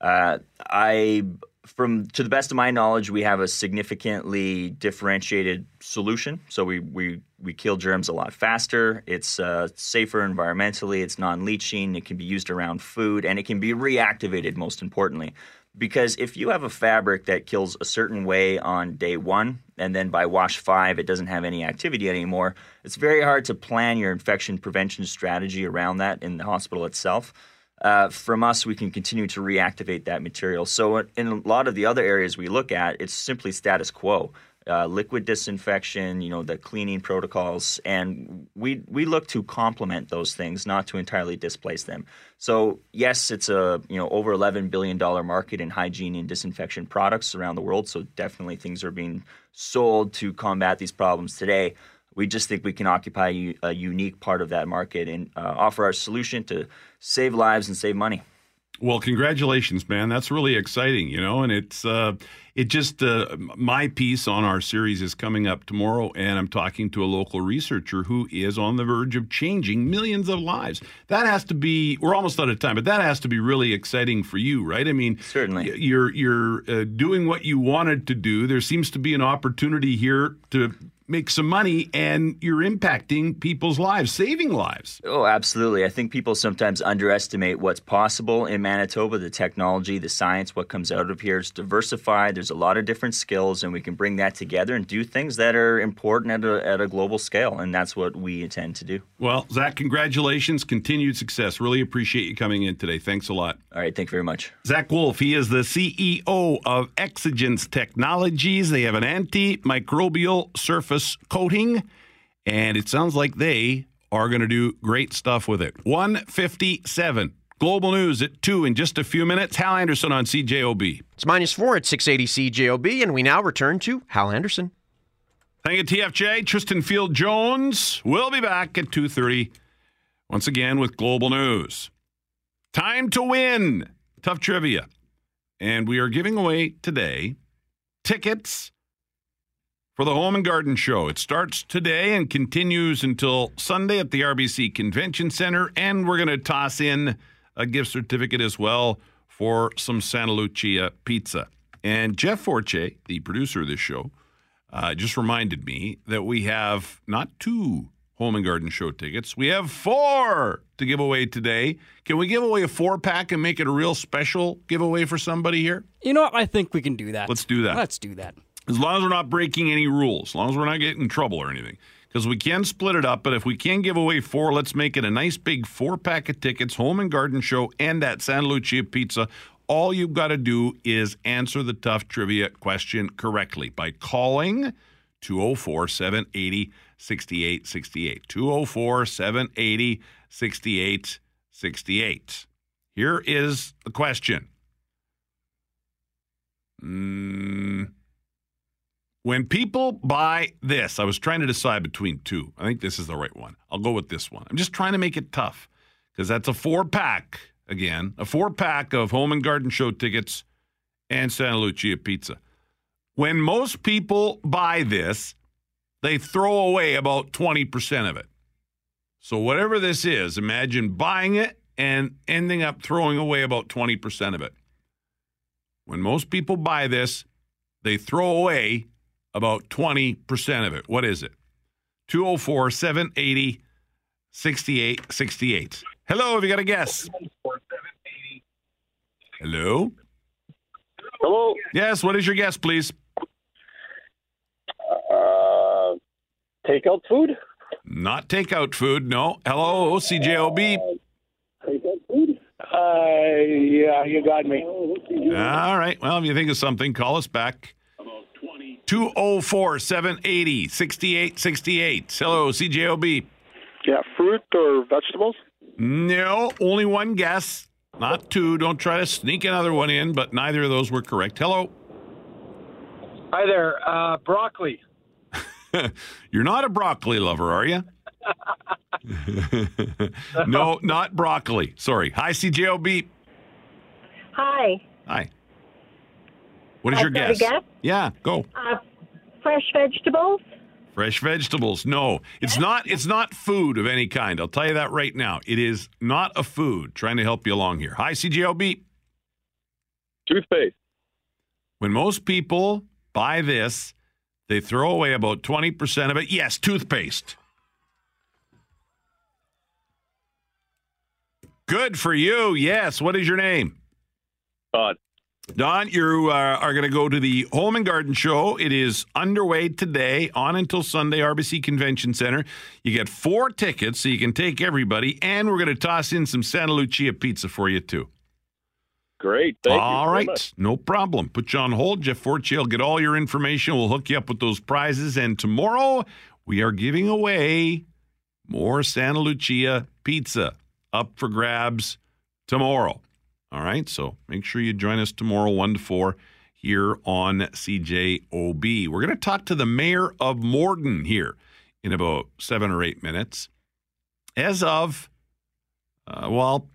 Uh, I, from to the best of my knowledge, we have a significantly differentiated solution. So we we we kill germs a lot faster. It's uh, safer environmentally. It's non-leaching. It can be used around food, and it can be reactivated. Most importantly, because if you have a fabric that kills a certain way on day one, and then by wash five it doesn't have any activity anymore, it's very hard to plan your infection prevention strategy around that in the hospital itself. Uh, from us, we can continue to reactivate that material. So, in a lot of the other areas we look at, it's simply status quo. Uh, liquid disinfection, you know, the cleaning protocols, and we we look to complement those things, not to entirely displace them. So, yes, it's a you know over eleven billion dollar market in hygiene and disinfection products around the world. So, definitely things are being sold to combat these problems today. We just think we can occupy a unique part of that market and uh, offer our solution to save lives and save money.
Well, congratulations, man. That's really exciting, you know, and it's uh it just uh, my piece on our series is coming up tomorrow and I'm talking to a local researcher who is on the verge of changing millions of lives. That has to be we're almost out of time, but that has to be really exciting for you, right? I mean,
certainly.
You're you're uh, doing what you wanted to do. There seems to be an opportunity here to make some money and you're impacting people's lives, saving lives.
Oh, absolutely. I think people sometimes underestimate what's possible in Manitoba the technology, the science, what comes out of here. It's diversified. There's a lot of different skills, and we can bring that together and do things that are important at a, at a global scale. And that's what we intend to do.
Well, Zach, congratulations, continued success. Really appreciate you coming in today. Thanks a lot.
All right, thank you very much.
Zach Wolf, he is the CEO of Exigence Technologies. They have an antimicrobial surface coating, and it sounds like they are going to do great stuff with it. 157. Global news at 2 in just a few minutes. Hal Anderson on CJOB.
It's minus 4 at 680 CJOB, and we now return to Hal Anderson.
Thank you, TFJ. Tristan Field Jones will be back at 2.30 once again with Global News. Time to win. Tough trivia. And we are giving away today tickets for the Home and Garden Show. It starts today and continues until Sunday at the RBC Convention Center. And we're going to toss in a gift certificate as well for some Santa Lucia pizza. And Jeff Forche, the producer of this show, uh, just reminded me that we have not two Home and Garden Show tickets. We have four to give away today. Can we give away a four pack and make it a real special giveaway for somebody here?
You know what? I think we can do that.
Let's do that.
Let's do that.
As long as we're not breaking any rules, as long as we're not getting in trouble or anything. because we can split it up. But if we can give away four, let's make it a nice big four pack of tickets, home and garden show, and that Santa Lucia pizza. All you've got to do is answer the tough trivia question correctly by calling 204 780 6868. 204 780 6868. Here is the question. Mm, when people buy this, I was trying to decide between two. I think this is the right one. I'll go with this one. I'm just trying to make it tough because that's a four pack, again, a four pack of home and garden show tickets and Santa Lucia pizza. When most people buy this, they throw away about 20% of it. So, whatever this is, imagine buying it and ending up throwing away about 20% of it. When most people buy this, they throw away about 20% of it. What is it? 204 780 6868. Hello, have you got a guess? Hello?
Hello?
Yes, what is your guess, please?
Uh, takeout food?
Not takeout food, no. Hello, CJOB.
Takeout food? Uh, yeah, you got me.
All right. Well, if you think of something, call us back. 204 780 6868. Hello, CJOB.
Yeah, fruit or vegetables?
No, only one guess, not two. Don't try to sneak another one in, but neither of those were correct. Hello.
Hi there. Uh, broccoli.
You're not a broccoli lover, are you? no, not broccoli. Sorry. Hi, CJOB.
Hi.
Hi. What is
Uh,
your
can I
guess?
guess?
Yeah, go.
Uh, fresh vegetables.
Fresh vegetables. No, it's not. It's not food of any kind. I'll tell you that right now. It is not a food. Trying to help you along here. Hi, CJOB.
Toothpaste.
When most people buy this, they throw away about twenty percent of it. Yes, toothpaste. Good for you. Yes. What is your name?
Don.
Don, you uh, are going to go to the Home and Garden Show. It is underway today, on until Sunday, RBC Convention Center. You get four tickets, so you can take everybody, and we're going to toss in some Santa Lucia pizza for you, too.
Great. Thank you.
all
very much.
no problem. Put you on hold. Jeff Fortier will get all your information. We'll hook you up with those prizes. And tomorrow, we are giving away more Santa Lucia pizza up for grabs tomorrow. All right, so make sure you join us tomorrow, 1 to 4, here on CJOB. We're going to talk to the mayor of Morden here in about seven or eight minutes. As of, uh, well,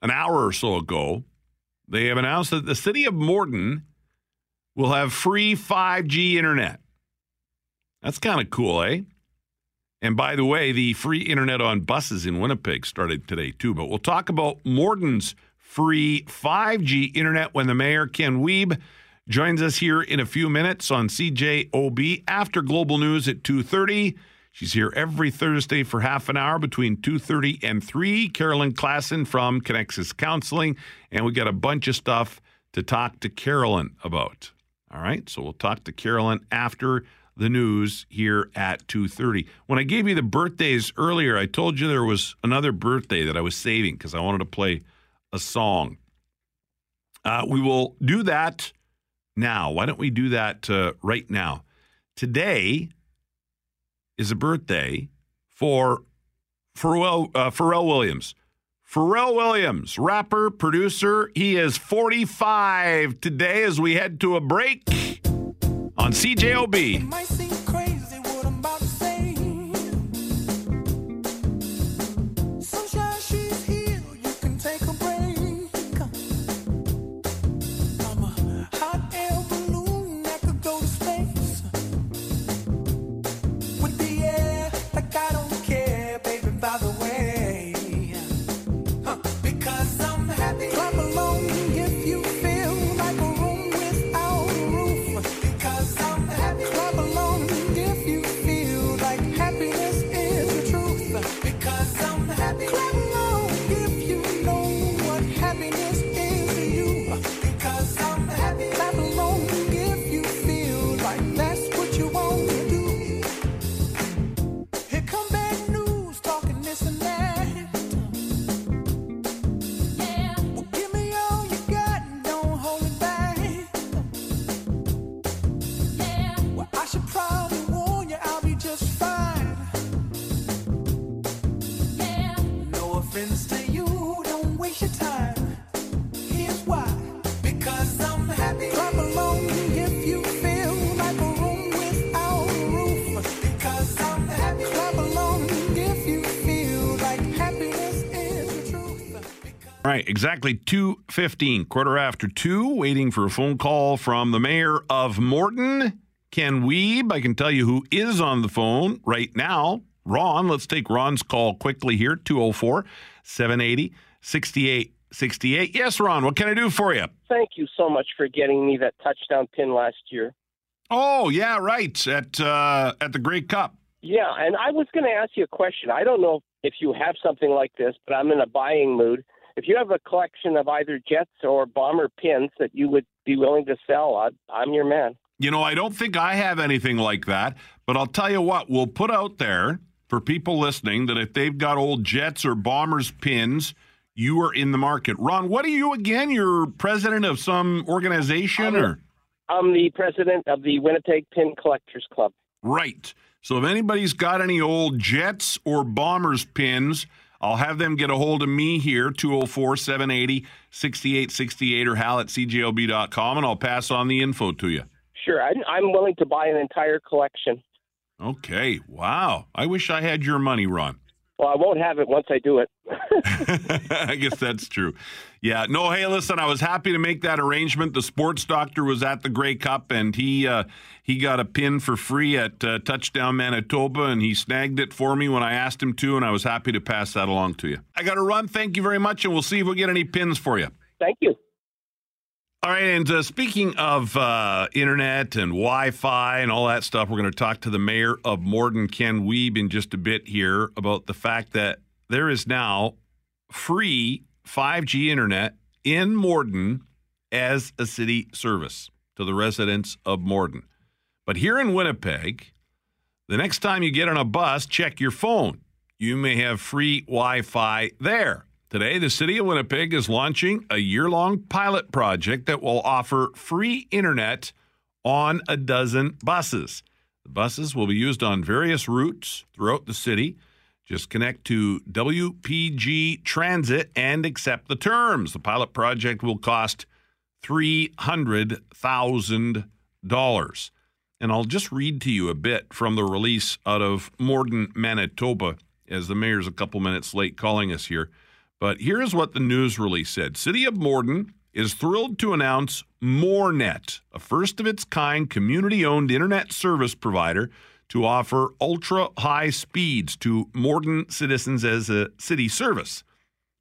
an hour or so ago, they have announced that the city of Morden will have free 5G internet. That's kind of cool, eh? And by the way, the free internet on buses in Winnipeg started today too. But we'll talk about Morden's free 5G internet when the mayor, Ken Wiebe, joins us here in a few minutes on CJOB after Global News at 2.30. She's here every Thursday for half an hour between 2.30 and 3. Carolyn Klassen from Connexus Counseling. And we got a bunch of stuff to talk to Carolyn about. All right, so we'll talk to Carolyn after the news here at 2:30. When I gave you the birthdays earlier, I told you there was another birthday that I was saving because I wanted to play a song. Uh, we will do that now. Why don't we do that uh, right now? Today is a birthday for Pharrell, uh, Pharrell Williams. Pharrell Williams, rapper, producer. He is 45 today as we head to a break on CJOB. Exactly 2.15, quarter after 2, waiting for a phone call from the mayor of Morden, Ken Wiebe. I can tell you who is on the phone right now. Ron, let's take Ron's call quickly here, 204 780 6868. Yes, Ron, what can I do for you?
Thank you so much for getting me that touchdown pin last year.
Oh, yeah, right, at, uh, at the Grey Cup.
Yeah, and I was going to ask you a question. I don't know if you have something like this, but I'm in a buying mood. If you have a collection of either Jets or Bomber pins that you would be willing to sell, I, I'm your man.
You know, I don't think I have anything like that, but I'll tell you what, we'll put out there for people listening that if they've got old Jets or Bombers pins, you are in the market. Ron, what are you again? You're president of some organization or?
I'm the president of the Winnipeg Pin Collectors Club.
Right. So if anybody's got any old Jets or Bombers pins, I'll have them get a hold of me here, 204 780 6868 or hal at cjob.com, and I'll pass on the info to you.
Sure, I, I'm willing to buy an entire collection.
Okay. Wow. I wish I had your money, Ron.
Well, I won't have it once I do it.
I guess that's true. Yeah. No, hey, listen, I was happy to make that arrangement. The sports doctor was at the Grey Cup and he uh, he got a pin for free at uh, Touchdown Manitoba and he snagged it for me when I asked him to, and I was happy to pass that along to you. I got to run. Thank you very much, and we'll see if we get any pins for you.
Thank you.
All right, and uh, speaking of uh, internet and Wi-Fi and all that stuff, we're going to talk to the mayor of Morden, Ken Wiebe, in just a bit here about the fact that there is now free 5G internet in Morden as a city service to the residents of Morden. But here in Winnipeg, the next time you get on a bus, check your phone. You may have free Wi Fi there. Today, the city of Winnipeg is launching a year long pilot project that will offer free internet on a dozen buses. The buses will be used on various routes throughout the city. Just connect to WPG Transit and accept the terms. The pilot project will cost $300,000. And I'll just read to you a bit from the release out of Morden, Manitoba, as the mayor's a couple minutes late calling us here. But here's what the news release said City of Morden is thrilled to announce MoreNet, a first of its kind community owned internet service provider to offer ultra high speeds to Morden citizens as a city service.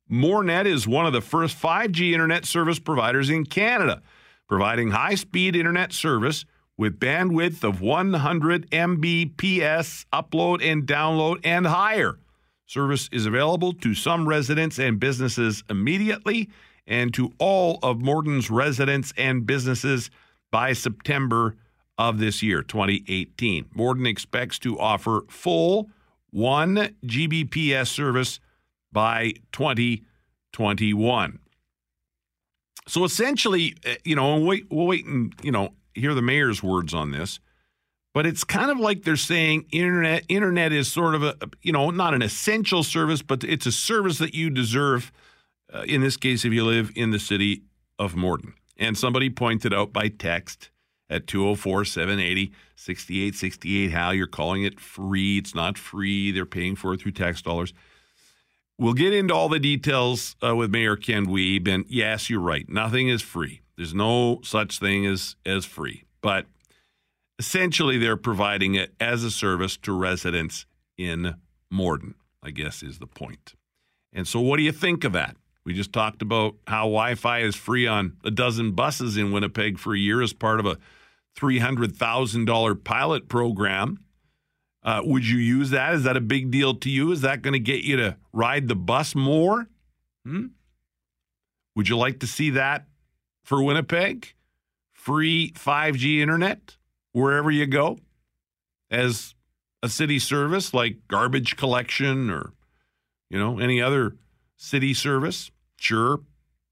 MoreNet is one of the first 5G internet service providers in Canada, providing high speed internet service with bandwidth of 100 Mbps upload and download and higher. Service is available to some residents and businesses immediately and to all of Morden's residents and businesses by September of this year, 2018. Morden expects to offer full 1 Gbps service by 2021. So essentially, uh, you know, we'll wait, we'll wait and, you know, hear the mayor's words on this. But it's kind of like they're saying internet internet is sort of a you know not an essential service, but it's a service that you deserve. Uh, in this case, if you live in the city of Morden, and somebody pointed out by text at 204 780 6868 how you're calling it free. It's not free. They're paying for it through tax dollars. We'll get into all the details uh, with Mayor Ken Wiebe. And yes, you're right. Nothing is free. There's no such thing as, as free. But essentially, they're providing it as a service to residents in Morden, I guess is the point. And so, what do you think of that? We just talked about how Wi Fi is free on a dozen buses in Winnipeg for a year as part of a $300,000 pilot program. Uh, would you use that? Is that a big deal to you? Is that going to get you to ride the bus more? Hmm? Would you like to see that for Winnipeg? Free 5G internet wherever you go as a city service like garbage collection or you know any other city service sure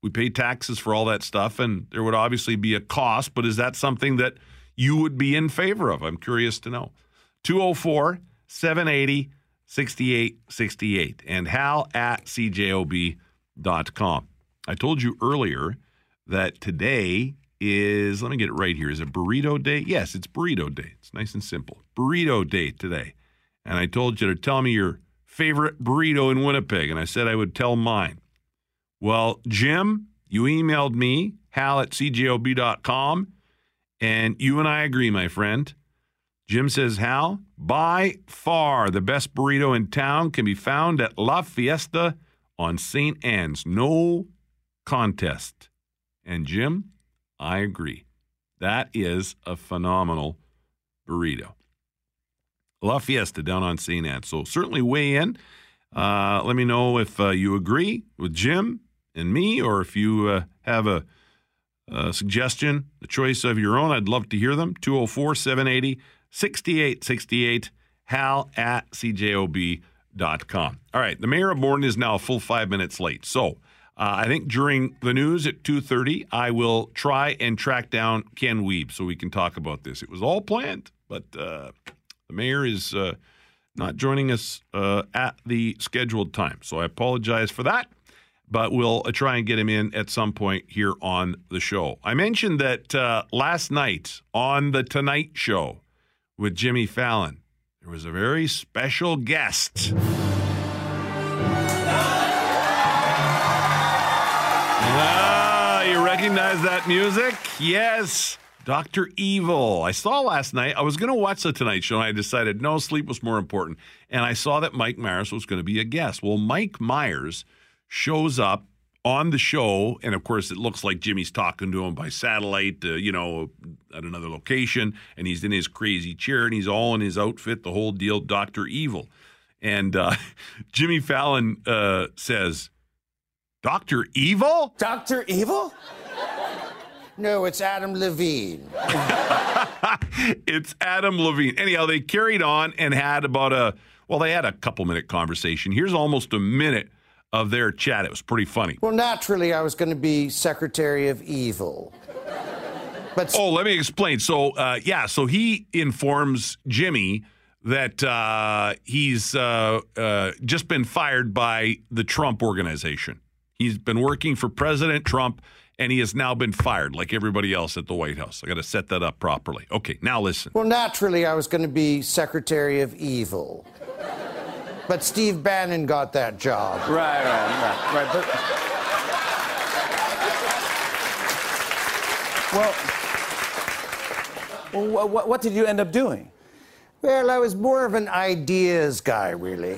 we pay taxes for all that stuff and there would obviously be a cost but is that something that you would be in favor of? I'm curious to know. 204 780 6868 and hal at cjob.com i told you earlier that today is let me get it right here. Is it burrito day? Yes, it's burrito day. It's nice and simple. Burrito day today. And I told you to tell me your favorite burrito in Winnipeg, and I said I would tell mine. Well, Jim, you emailed me, hal at cjob.com, and you and I agree, my friend. Jim says, Hal, by far the best burrito in town can be found at La Fiesta on St. Anne's. No contest. And Jim, I agree. That is a phenomenal burrito. La Fiesta down on St. Anne. So certainly weigh in. Uh, let me know if uh, you agree with Jim and me, or if you uh, have a, a suggestion, a choice of your own. I'd love to hear them. 204 780 6868, hal at cjob.com. All right, the mayor of Morden is now full five minutes late. So uh, I think during the news at 2.30, I will try and track down Ken Wiebe so we can talk about this. It was all planned, but uh, the mayor is uh, not joining us uh, at the scheduled time. So I apologize for that, but we'll uh, try and get him in at some point here on the show. I mentioned that uh, last night on The Tonight Show with Jimmy Fallon, there was a very special guest. Recognize that music? Yes. Dr. Evil. I saw last night. I was going to watch the Tonight Show, and I decided no, sleep was more important. And I saw that Mike Myers was going to be a guest. Well, Mike Myers shows up on the show, and of course, it looks like Jimmy's talking to him by satellite, uh, you know, at another location, and he's in his crazy chair, and he's all in his outfit, the whole deal, Dr. Evil. And uh, Jimmy Fallon uh, says, Dr. Evil?
Dr. Evil? No, it's Adam Levine.
it's Adam Levine. Anyhow, they carried on and had about a well, they had a couple minute conversation. Here's almost a minute of their chat. It was pretty funny.
Well, naturally, I was going to be Secretary of Evil.
But oh, let me explain. So, uh, yeah, so he informs Jimmy that uh, he's uh, uh just been fired by the Trump organization. He's been working for President Trump and he has now been fired like everybody else at the White House. I got to set that up properly. Okay, now listen.
Well, naturally, I was going to be Secretary of Evil. But Steve Bannon got that job.
Right, right, right, right. But well, well what, what did you end up doing?
Well, I was more of an ideas guy, really.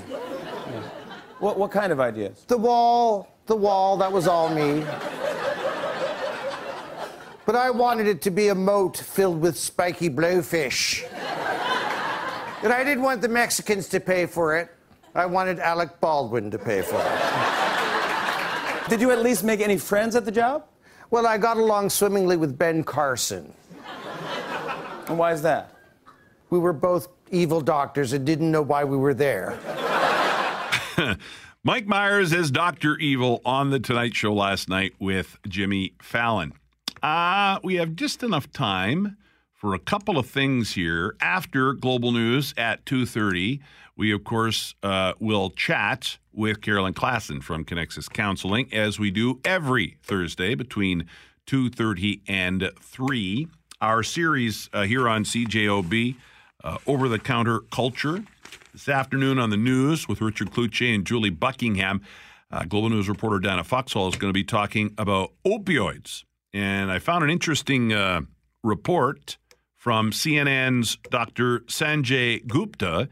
What, what kind of ideas?
The wall, the wall, that was all me. But I wanted it to be a moat filled with spiky blowfish. and I didn't want the Mexicans to pay for it. I wanted Alec Baldwin to pay for it.
Did you at least make any friends at the job?
Well, I got along swimmingly with Ben Carson.
And why is that?
We were both evil doctors and didn't know why we were there.
Mike Myers is Dr. Evil on The Tonight Show last night with Jimmy Fallon. Uh, we have just enough time for a couple of things here. After Global News at 2.30, we, of course, uh, will chat with Carolyn Klassen from Connexus Counseling, as we do every Thursday between 2.30 and 3. Our series uh, here on CJOB, uh, Over-the-Counter Culture, this afternoon on the news with Richard Cloutier and Julie Buckingham. Uh, Global News reporter Dana Foxall is going to be talking about opioids. And I found an interesting uh, report from CNN's Dr. Sanjay Gupta.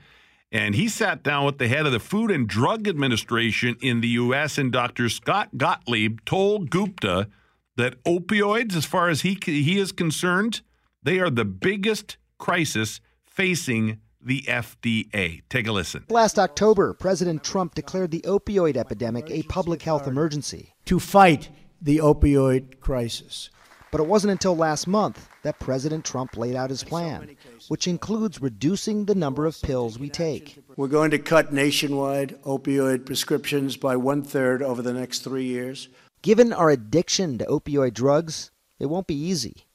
And he sat down with the head of the Food and Drug Administration in the U.S., and Dr. Scott Gottlieb told Gupta that opioids, as far as he, he is concerned, they are the biggest crisis facing the FDA. Take a listen.
Last October, President Trump declared the opioid epidemic a public health emergency.
To fight the opioid crisis.
But it wasn't until last month that President Trump laid out his plan, which includes reducing the number of pills we take.
We're going to cut nationwide opioid prescriptions by one third over the next three years.
Given our addiction to opioid drugs, it won't be easy.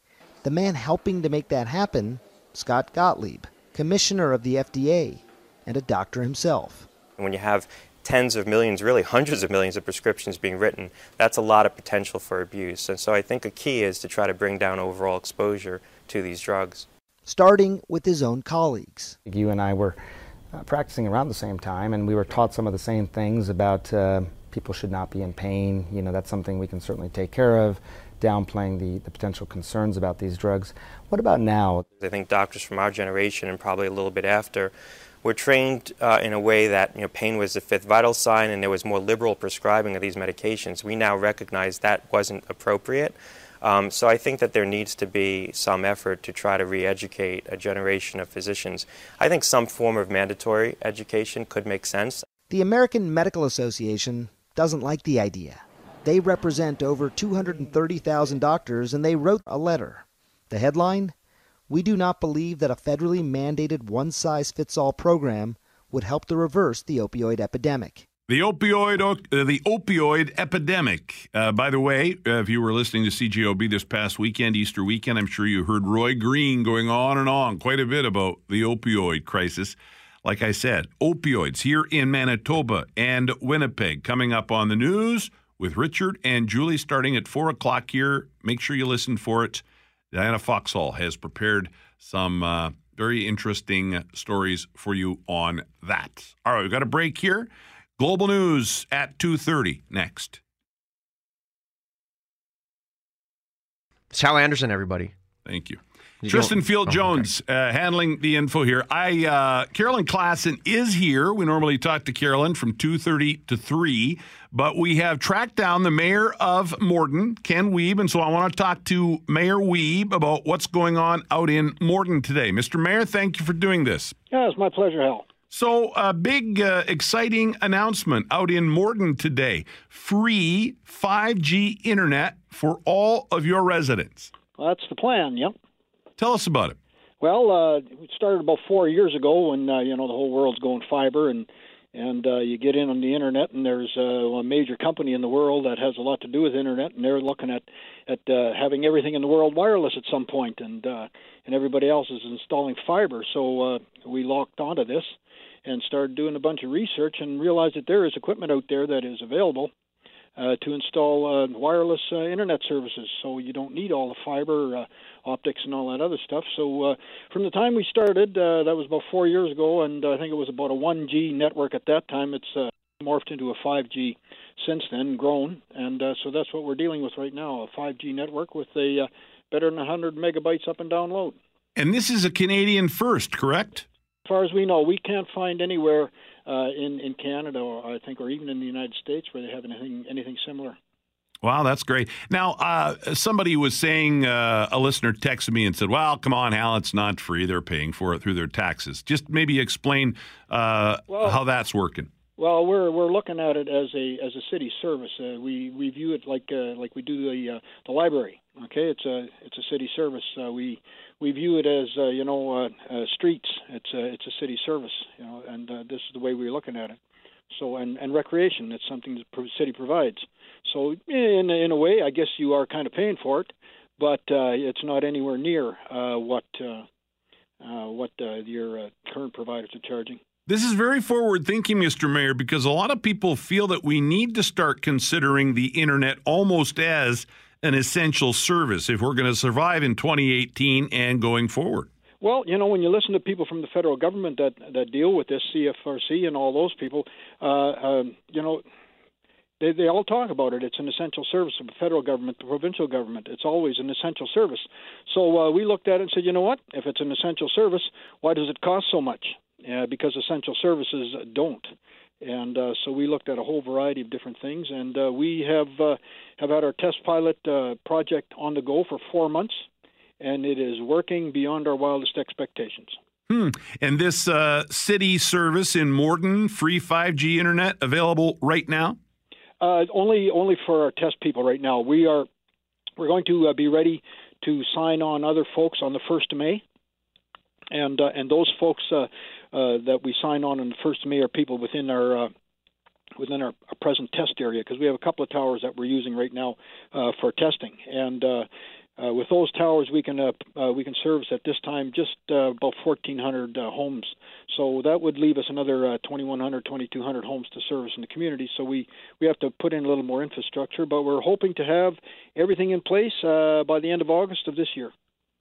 The man helping to make that happen, Scott Gottlieb, commissioner of the FDA, and a doctor himself.
When you have tens of millions, really hundreds of millions of prescriptions being written, that's a lot of potential for abuse. And so I think a key is to try to bring down overall exposure to these drugs.
Starting with his own colleagues.
You and I were uh, practicing around the same time, and we were taught some of the same things about uh,
people should not be in pain. You know, that's something we can certainly take care of, downplaying the, the potential concerns about these drugs. What about now?
I think doctors from our generation and probably a little bit after were trained uh, in a way that you know pain was the fifth vital sign and there was more liberal prescribing of these medications. We now recognize that wasn't appropriate. Um, so I think that there needs to be some effort to try to re-educate a generation of physicians. I think some form of mandatory education could make sense.
The American Medical Association doesn't like the idea. They represent over 230,000 doctors and they wrote a letter. The headline We do not believe that a federally mandated one size fits all program would help to reverse the opioid epidemic.
The opioid, uh, the opioid epidemic. Uh, by the way, uh, if you were listening to CJOB this past weekend, Easter weekend, I'm sure you heard Roy Green going on and on quite a bit about the opioid crisis. Like I said, opioids here in Manitoba and Winnipeg coming up on the news with Richard and Julie starting at four o'clock here. Make sure you listen for it. Diana Foxall has prepared some uh, very interesting stories for you on that. All right, we've got a break here. Global news at 2.30 next.
It's Hal Anderson, everybody.
Thank you.
You
Tristan
don't-
Field
oh,
Jones uh, handling the info here. I uh, Carolyn Klassen is here. We normally talk to Carolyn from two thirty to three, but we have tracked down the mayor of Morden, Ken Wiebe, and so I want to talk to Mayor Wiebe about what's going on out in Morden today. Mr. Mayor, thank you for doing this.
Yeah, it's my pleasure, Hal.
So, a big, uh, exciting announcement out in Morden today free 5G internet for all of your residents.
Well, that's the plan, yep.
Tell us about it.
Well, uh, it started about four years ago when uh, you know the whole world's going fiber, and and uh, you get in on the internet, and there's uh, a major company in the world that has a lot to do with internet, and they're looking at at uh, having everything in the world wireless at some point, and uh, and everybody else is installing fiber. So uh, we locked onto this and started doing a bunch of research and realized that there is equipment out there that is available uh, to install uh, wireless uh, internet services. So you don't need all the fiber uh, optics and all that other stuff. So uh, from the time we started, uh, that was about four years ago, and I think it was about a 1G network at that time. It's uh, morphed into a 5G since then, grown, and uh, so that's what we're dealing with right now: a 5G network with a uh, better than 100 megabytes up and down load.
And this is a Canadian first, correct?
As far as we know, we can't find anywhere uh, in in Canada, or I think, or even in the United States, where they have anything anything similar.
Wow, that's great. Now, uh, somebody was saying, uh, a listener texted me and said, Well, come on, Hal, it's not free. They're paying for it through their taxes. Just maybe explain uh,
Well-
how that's working.
Well, we're we're looking at it as a as a city service. Uh, we we view it like uh, like we do the uh, the library. Okay, it's a it's a city service. Uh, we we view it as uh, you know uh, uh, streets. It's a it's a city service. You know, and uh, this is the way we're looking at it. So and and recreation. It's something the city provides. So in in a way, I guess you are kind of paying for it, but uh, it's not anywhere near what what your current providers are charging.
This is very forward thinking, Mr. Mayor, because a lot of people feel that we need to start considering the internet almost as an essential service if we're going to survive in 2018 and going forward.
Well, you know, when you listen to people from the federal government that that deal with this, CRTC and all those people, uh, um, you know, they they all talk about it. It's an essential service of the federal government, the provincial government. It's always an essential service. So uh, we looked at it and said, you know what? If it's an essential service, why does it cost so much? Uh, because essential services don't. And uh, so we looked at a whole variety of different things, and uh, we have uh, have had our test pilot uh, project on the go for four months, and it is working beyond our wildest expectations.
Hmm. And this uh, city service in Morden, free 5G internet available right now?
Uh, only only for our test people right now. We are we're going to uh, be ready to sign on other folks on the first of May, and uh, and those folks uh, uh, that we sign on on the first of May are people within our uh, within our, our present test area because we have a couple of towers that we're using right now uh, for testing, and uh, uh, with those towers we can uh, uh, we can service at this time just uh, about 1,400 uh, homes. So that would leave us another uh, 2,100, 2,200 homes to service in the community. So we we have to put in a little more infrastructure, but we're hoping to have everything in place uh, by the end of August of this year.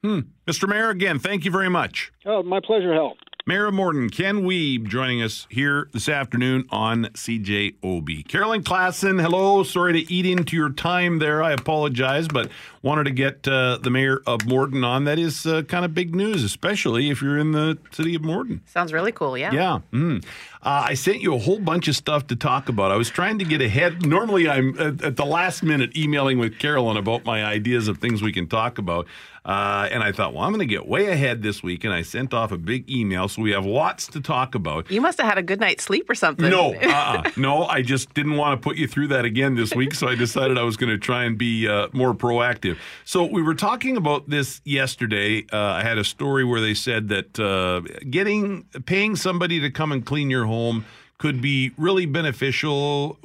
Hmm. Mr. Mayor, again, thank you very much.
Oh, my pleasure, Hal.
Mayor Morden, Ken Wiebe, joining us here this afternoon on CJOB. Carolyn Klassen, hello. Sorry to eat into your time there. I apologize, but wanted to get uh, the Mayor of Morden on. That is uh, kind of big news, especially if you're in the city of Morden.
Sounds really cool, yeah.
Yeah. Mm. Uh, I sent you a whole bunch of stuff to talk about. I was trying to get ahead. Normally, I'm at, at the last minute emailing with Carolyn about my ideas of things we can talk about. Uh, and I thought, well, I'm going to get way ahead this week. And I sent off a big email. So we have lots to talk about.
You must have had a good night's sleep or something.
No, uh-uh. no, I just didn't want to put you through that again this week. So I decided I was going to try and be uh, more proactive. So we were talking about this yesterday. Uh, I had a story where they said that uh, getting paying somebody to come and clean your home could be really beneficial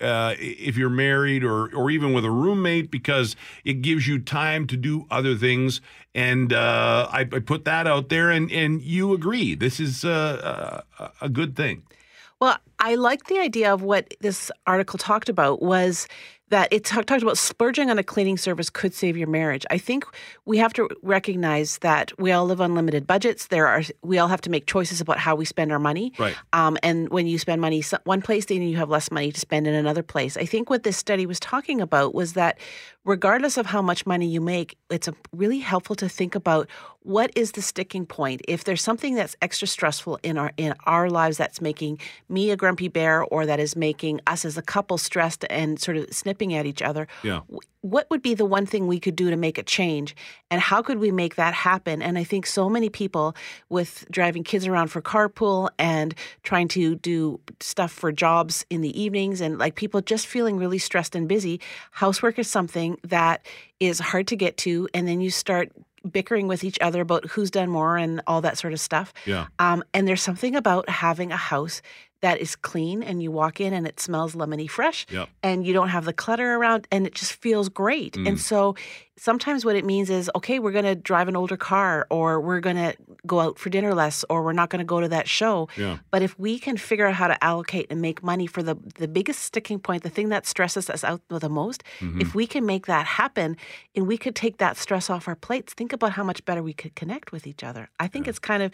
uh, if you're married or or even with a roommate because it gives you time to do other things. And uh, I, I put that out there, and and you agree. This is uh, a, a good thing.
Well, I like the idea of what this article talked about was that it talk, talked about splurging on a cleaning service could save your marriage. I think we have to recognize that we all live on limited budgets. There are we all have to make choices about how we spend our money.
Right.
Um, and when you spend money one place, then you have less money to spend in another place. I think what this study was talking about was that regardless of how much money you make, it's a, really helpful to think about what is the sticking point. If there's something that's extra stressful in our in our lives that's making me a grumpy bear, or that is making us as a couple stressed and sort of snipping at each other,
Yeah.
what would be the one thing we could do to make a change and how could we make that happen and i think so many people with driving kids around for carpool and trying to do stuff for jobs in the evenings and like people just feeling really stressed and busy housework is something that is hard to get to and then you start bickering with each other about who's done more and all that sort of stuff
Yeah.
um, and there's something about having a house that is clean and you walk in and it smells lemony fresh
Yep.
and you don't have the clutter around and it just feels great.
Mm.
And so sometimes what it means is okay, we're going to drive an older car or we're going to go out for dinner less or we're not going to go to that show.
Yeah.
But if we can figure out how to allocate and make money for the the biggest sticking point, the thing that stresses us out the most,
Mhm.
if we can make that happen and we could take that stress off our plates, think about how much better we could connect with each other. I think it's kind of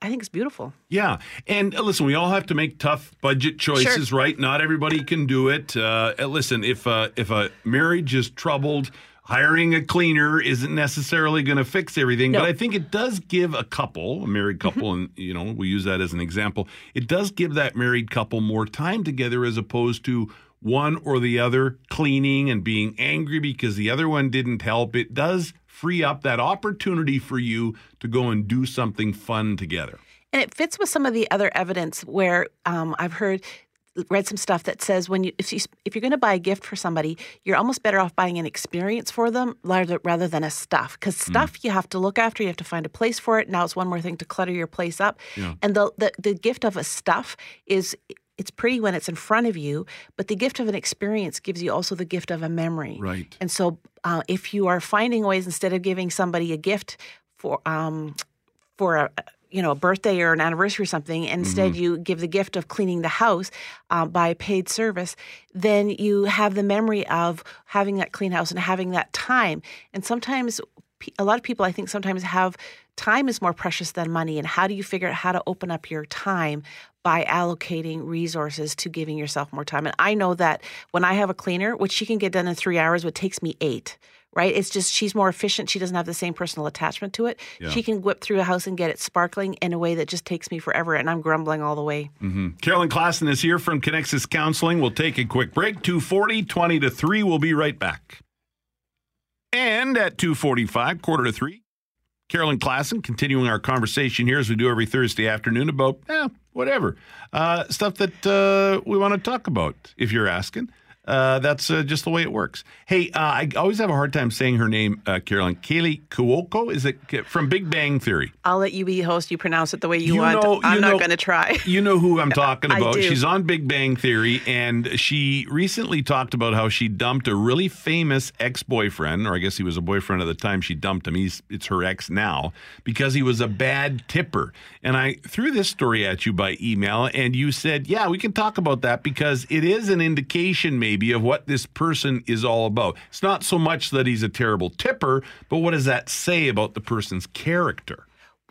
I think it's beautiful.
Yeah, and uh, listen, we all have to make tough budget choices, right? Not everybody can do it. Uh, uh, listen, if uh, if a marriage is troubled, hiring a cleaner isn't necessarily going to fix everything. But I think it does give a couple, a married couple, and you know, we use that as an example. It does give that married couple more time together as opposed to one or the other cleaning and being angry because the other one didn't help. It does free up that opportunity for you to go and do something fun together.
And it fits with some of the other evidence where um, I've heard read some stuff that says when you if you if you're going to buy a gift for somebody, you're almost better off buying an experience for them rather rather than a stuff. Because stuff you have to look after, you have to find a place for it. Now it's one more thing to clutter your place up.
Yeah.
And the, the the gift of a stuff is it's pretty when it's in front of you, but the gift of an experience gives you also the gift of a memory.
Right.
And so, uh, if you are finding ways instead of giving somebody a gift for um, for a you know a birthday or an anniversary or something, instead
Mhm.
you give the gift of cleaning the house uh, by paid service, then you have the memory of having that clean house and having that time. And sometimes a lot of people, I think, sometimes have time is more precious than money. And how do you figure out how to open up your time by allocating resources to giving yourself more time? And I know that when I have a cleaner, which she can get done in three hours, what takes me eight. Right? It's just she's more efficient. She doesn't have the same personal attachment to it.
Yeah.
She can whip through a house and get it sparkling in a way that just takes me forever, and I'm grumbling all the way.
hmm Carolyn Klassen is here from Connexus Counseling. We'll take a quick break. 240, 20 to 3. We'll be right back. And at 245, quarter to 3, Carolyn Klassen continuing our conversation here as we do every Thursday afternoon about, eh, whatever. Uh, stuff that uh, we want to talk about, if you're asking. Uh, that's uh, just the way it works. Hey, uh, I always have a hard time saying her name, uh, Carolyn. Kaley Cuoco? Is it from Big Bang Theory?
I'll let you be host. You pronounce it the way you,
You
want.
know-
I'm
you
not going to try.
You know who I'm talking about. She's on Big Bang Theory, and she recently talked about how she dumped a really famous ex boyfriend, or I guess he was a boyfriend at the time she dumped him. He's it's her ex now because he was a bad tipper. And I threw this story at you by email, and you said, "Yeah, we can talk about that because it is an indication maybe of what this person is all about. It's not so much that he's a terrible tipper, but what does that say about the person's character?"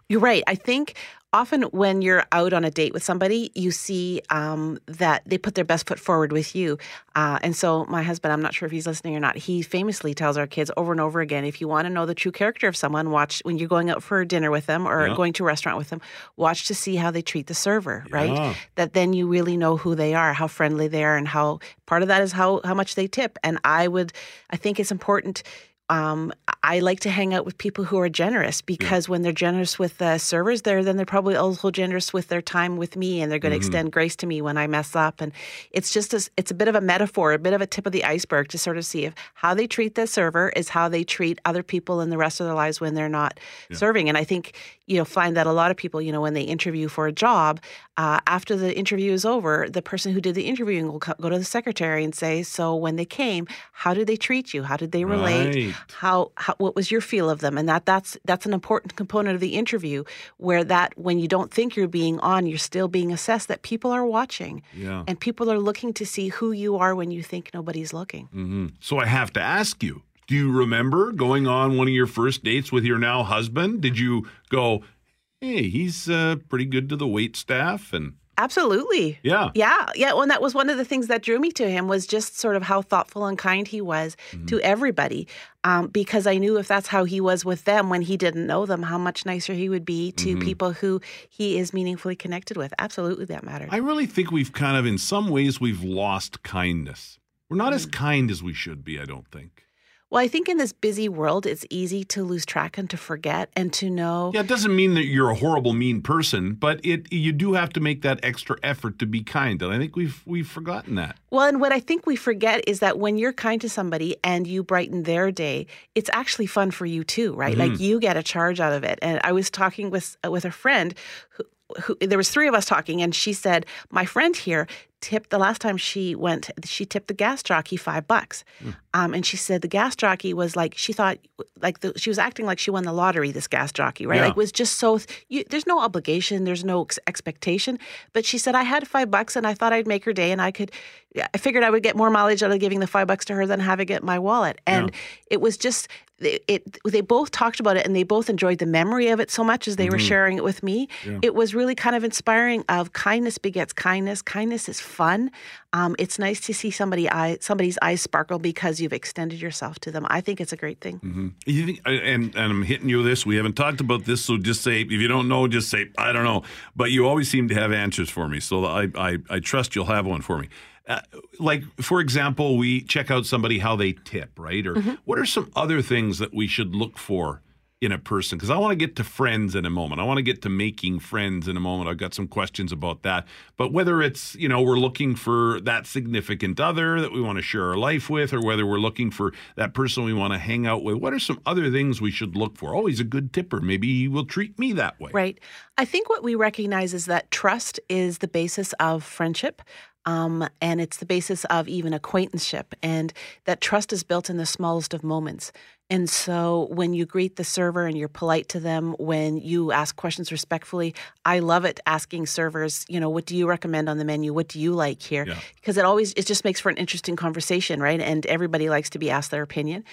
You're right. I think often when you're out on a date with somebody, you see um, that they put their best foot forward with you. Uh, and so, my husband, I'm not sure if he's listening or not, he famously tells our kids over and over again if you want to know the true character of someone, watch when you're going out for dinner with them or
Yeah.
going to a restaurant with them, watch to see how they treat the server,
Yeah.
right? That then you really know who they are, how friendly they are, and how part of that is how, how much they tip. And I would, I think it's important um, I like to hang out with people who are generous because when they're generous with the servers, there then they're probably also generous with their time with me, and they're going to
Mhm.
extend grace to me when I mess up. And it's just a, it's a bit of a metaphor, a bit of a tip of the iceberg to sort of see if how they treat the server is how they treat other people in the rest of their lives when they're not serving. And I think you'll find that a lot of people, you know, when they interview for a job, uh, after the interview is over, the person who did the interviewing will co- go to the secretary and say, "So when they came, how did they treat you? How did they relate?
Right.
How, how what was your feel of them?" And that that's that's an important component of the interview, where that when you don't think you're being on, you're still being assessed. That people are watching,
Yeah.
and people are looking to see who you are when you think nobody's looking.
hmm So I have to ask you: Do you remember going on one of your first dates with your now husband? Did you go, "Hey, he's uh, pretty good to the wait staff," and
Absolutely.
Yeah.
Yeah. Yeah. Well, and that was one of the things that drew me to him was just sort of how thoughtful and kind he was to everybody. Um, because I knew if that's how he was with them when he didn't know them, how much nicer he would be to
Mhm.
people who he is meaningfully connected with. Absolutely, that mattered.
I really think we've kind of, in some ways, we've lost kindness. We're not as kind as we should be. I don't think.
Well, I think in this busy world, it's easy to lose track and to forget and to know.
Yeah, it doesn't mean that you're a horrible, mean person, but it you do have to make that extra effort to be kind, and I think we've we've forgotten that.
Well, and what I think we forget is that when you're kind to somebody and you brighten their day, it's actually fun for you too, right? Like
Mhm.
you get a charge out of it. And I was talking with with a friend who, who there was three of us talking, and she said, "My friend here tipped the last time she went, she tipped the gas jockey five bucks." Um, and she said the gas jockey was like she thought like the, she was acting like she won the lottery. This gas jockey, right?
Yeah.
Like was just so you, there's no obligation, there's no ex- expectation. But she said I had five bucks and I thought I'd make her day, and I could. I figured I would get more mileage out of giving the five bucks to her than having it in my wallet. And it was just it, it. They both talked about it, and they both enjoyed the memory of it so much as they were
Mhm.
sharing it with me.
Yeah.
It was really kind of inspiring. Of kindness begets kindness. Kindness is fun. Um, it's nice to see somebody eye somebody's eyes sparkle because you've extended yourself to them. I think it's a great thing.
hmm You think, and and I'm hitting you with this. We haven't talked about this, so just say if you don't know, just say I don't know. But you always seem to have answers for me, so I I, I trust you'll have one for me. Uh, like for example, we check out somebody how they tip, right? Or
Mm-hmm.
what are some other things that we should look for in a person? Because I want to get to friends in a moment. I want to get to making friends in a moment. I've got some questions about that. But whether it's you know we're looking for that significant other that we want to share our life with, or whether we're looking for that person we want to hang out with, what are some other things we should look for? Oh, he's a good tipper. Maybe he will treat me that way.
Right. I think what we recognize is that trust is the basis of friendship. Um, and it's the basis of even acquaintanceship, and that trust is built in the smallest of moments. And so, when you greet the server and you're polite to them, when you ask questions respectfully, I love it asking servers, you know, what do you recommend on the menu? What do you like here? Because it always it just makes for an interesting conversation, right? And everybody likes to be asked their opinion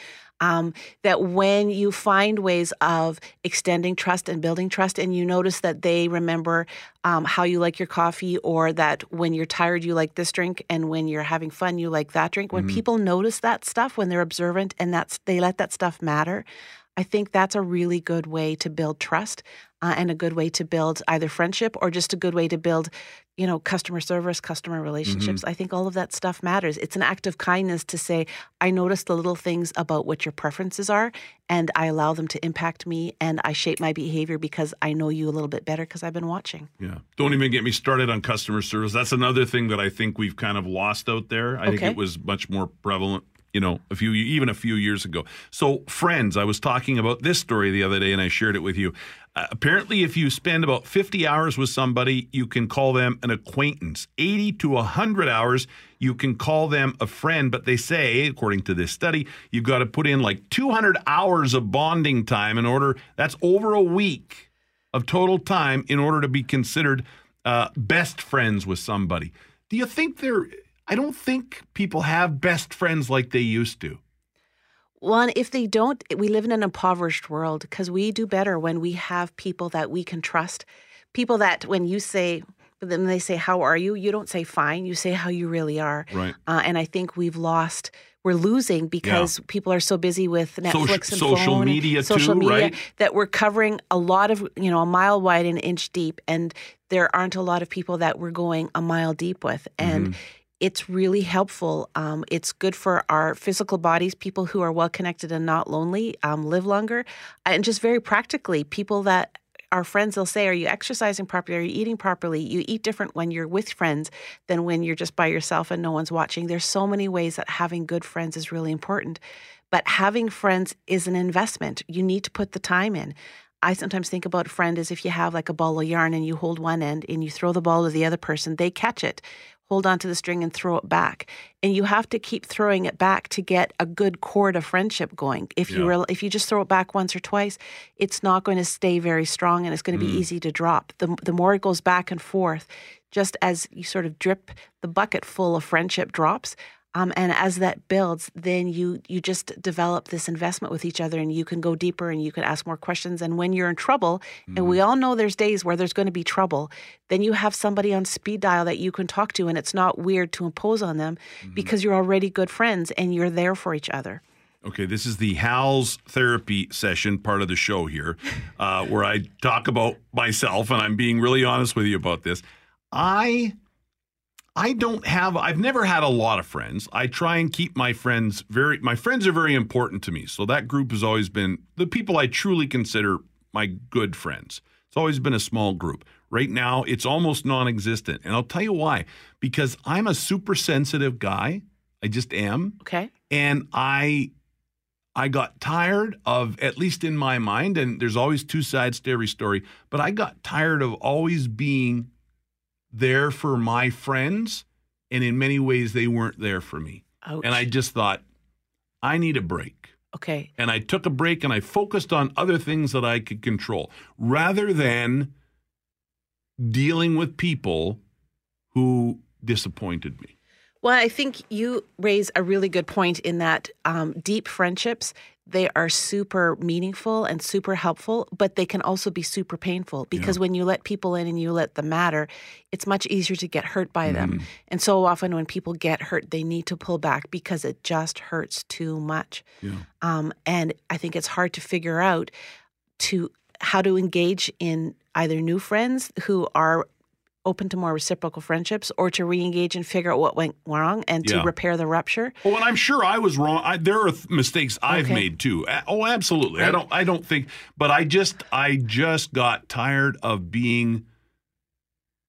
um, that when you find ways of extending trust and building trust, and you notice that they remember um, how you like your coffee, or that when you're tired, you like this drink, and when you're having fun, you like that drink. When
Mhm.
people notice that stuff, when they're observant and that's they let that stuff matter, I think that's a really good way to build trust uh, and a good way to build either friendship or just a good way to build, you know, customer service, customer relationships. I think all of that stuff matters. It's an act of kindness to say, I notice the little things about what your preferences are and I allow them to impact me and I shape my behavior because I know you a little bit better because I've been watching.
Yeah. Don't even get me started on customer service. That's another thing that I think we've kind of lost out there. I think it was much more prevalent, you know, a few even a few years ago. So, friends, I was talking about this story the other day and I shared it with you. Uh, apparently, if you spend about 50 hours with somebody, you can call them an acquaintance. 80 to 100 hours, you can call them a friend. But they say, according to this study, you've got to put in like 200 hours of bonding time in order, that's over a week of total time in order to be considered uh, best friends with somebody. Do you think they're, I don't think people have best friends like they used to.
One, if they don't, we live in an impoverished world because we do better when we have people that we can trust, people that when you say, then they say, "How are you?" You don't say "fine." You say how you really are.
Right.
Uh, and I think we've lost. We're losing because people are so busy with Netflix
Social-
and
social
phone and
media
social
too,
media
right?
that we're covering a lot of you know a mile wide and an inch deep, and there aren't a lot of people that we're going a mile deep with, and.
Mhm.
It's really helpful. Um, it's good for our physical bodies. People who are well connected and not lonely um, live longer. And just very practically, people that our friends will say, Are you exercising properly? Are you eating properly? You eat different when you're with friends than when you're just by yourself and no one's watching. There's so many ways that having good friends is really important. But having friends is an investment. You need to put the time in. I sometimes think about a friend as if you have like a ball of yarn and you hold one end and you throw the ball to the other person, they catch it, hold on to the string and throw it back. And you have to keep throwing it back to get a good cord of friendship going. If you
Yeah.
rel- if you just throw it back once or twice, it's not going to stay very strong and it's going to be
Mm.
easy to drop. The the more it goes back and forth, just as you sort of drip the bucket full of friendship drops, um, and as that builds, then you you just develop this investment with each other, and you can go deeper, and you can ask more questions. And when you're in trouble, and we all know there's days where there's going to be trouble, then you have somebody on speed dial that you can talk to, and it's not weird to impose on them because you're already good friends and you're there for each other.
Okay, this is the Hal's therapy session part of the show here, uh, where I talk about myself, and I'm being really honest with you about this. I I don't have I've never had a lot of friends. I try and keep my friends very my friends are very important to me. So that group has always been the people I truly consider my good friends. It's always been a small group. Right now it's almost non-existent. And I'll tell you why. Because I'm a super sensitive guy. I just am.
Okay.
And I I got tired of, at least in my mind, and there's always two sides to every story, but I got tired of always being there for my friends. And in many ways, they weren't there for me.
Ouch.
And I just thought, I need a break.
Okay.
And I took a break and I focused on other things that I could control rather than dealing with people who disappointed me.
Well, I think you raise a really good point in that um, deep friendships, they are super meaningful and super helpful, but they can also be super painful because when you let people in and you let them matter, it's much easier to get hurt by them. And so often when people get hurt, they need to pull back because it just hurts too much.
Yeah.
Um, and I think it's hard to figure out to how to engage in either new friends who are open to more reciprocal friendships or to re-engage and figure out what went wrong and to
Yeah.
repair the rupture.
Well, and I'm sure I was wrong. I, there are th- mistakes I've
Okay.
made too. Oh, absolutely. I don't. I don't think. But I just. I just got tired of being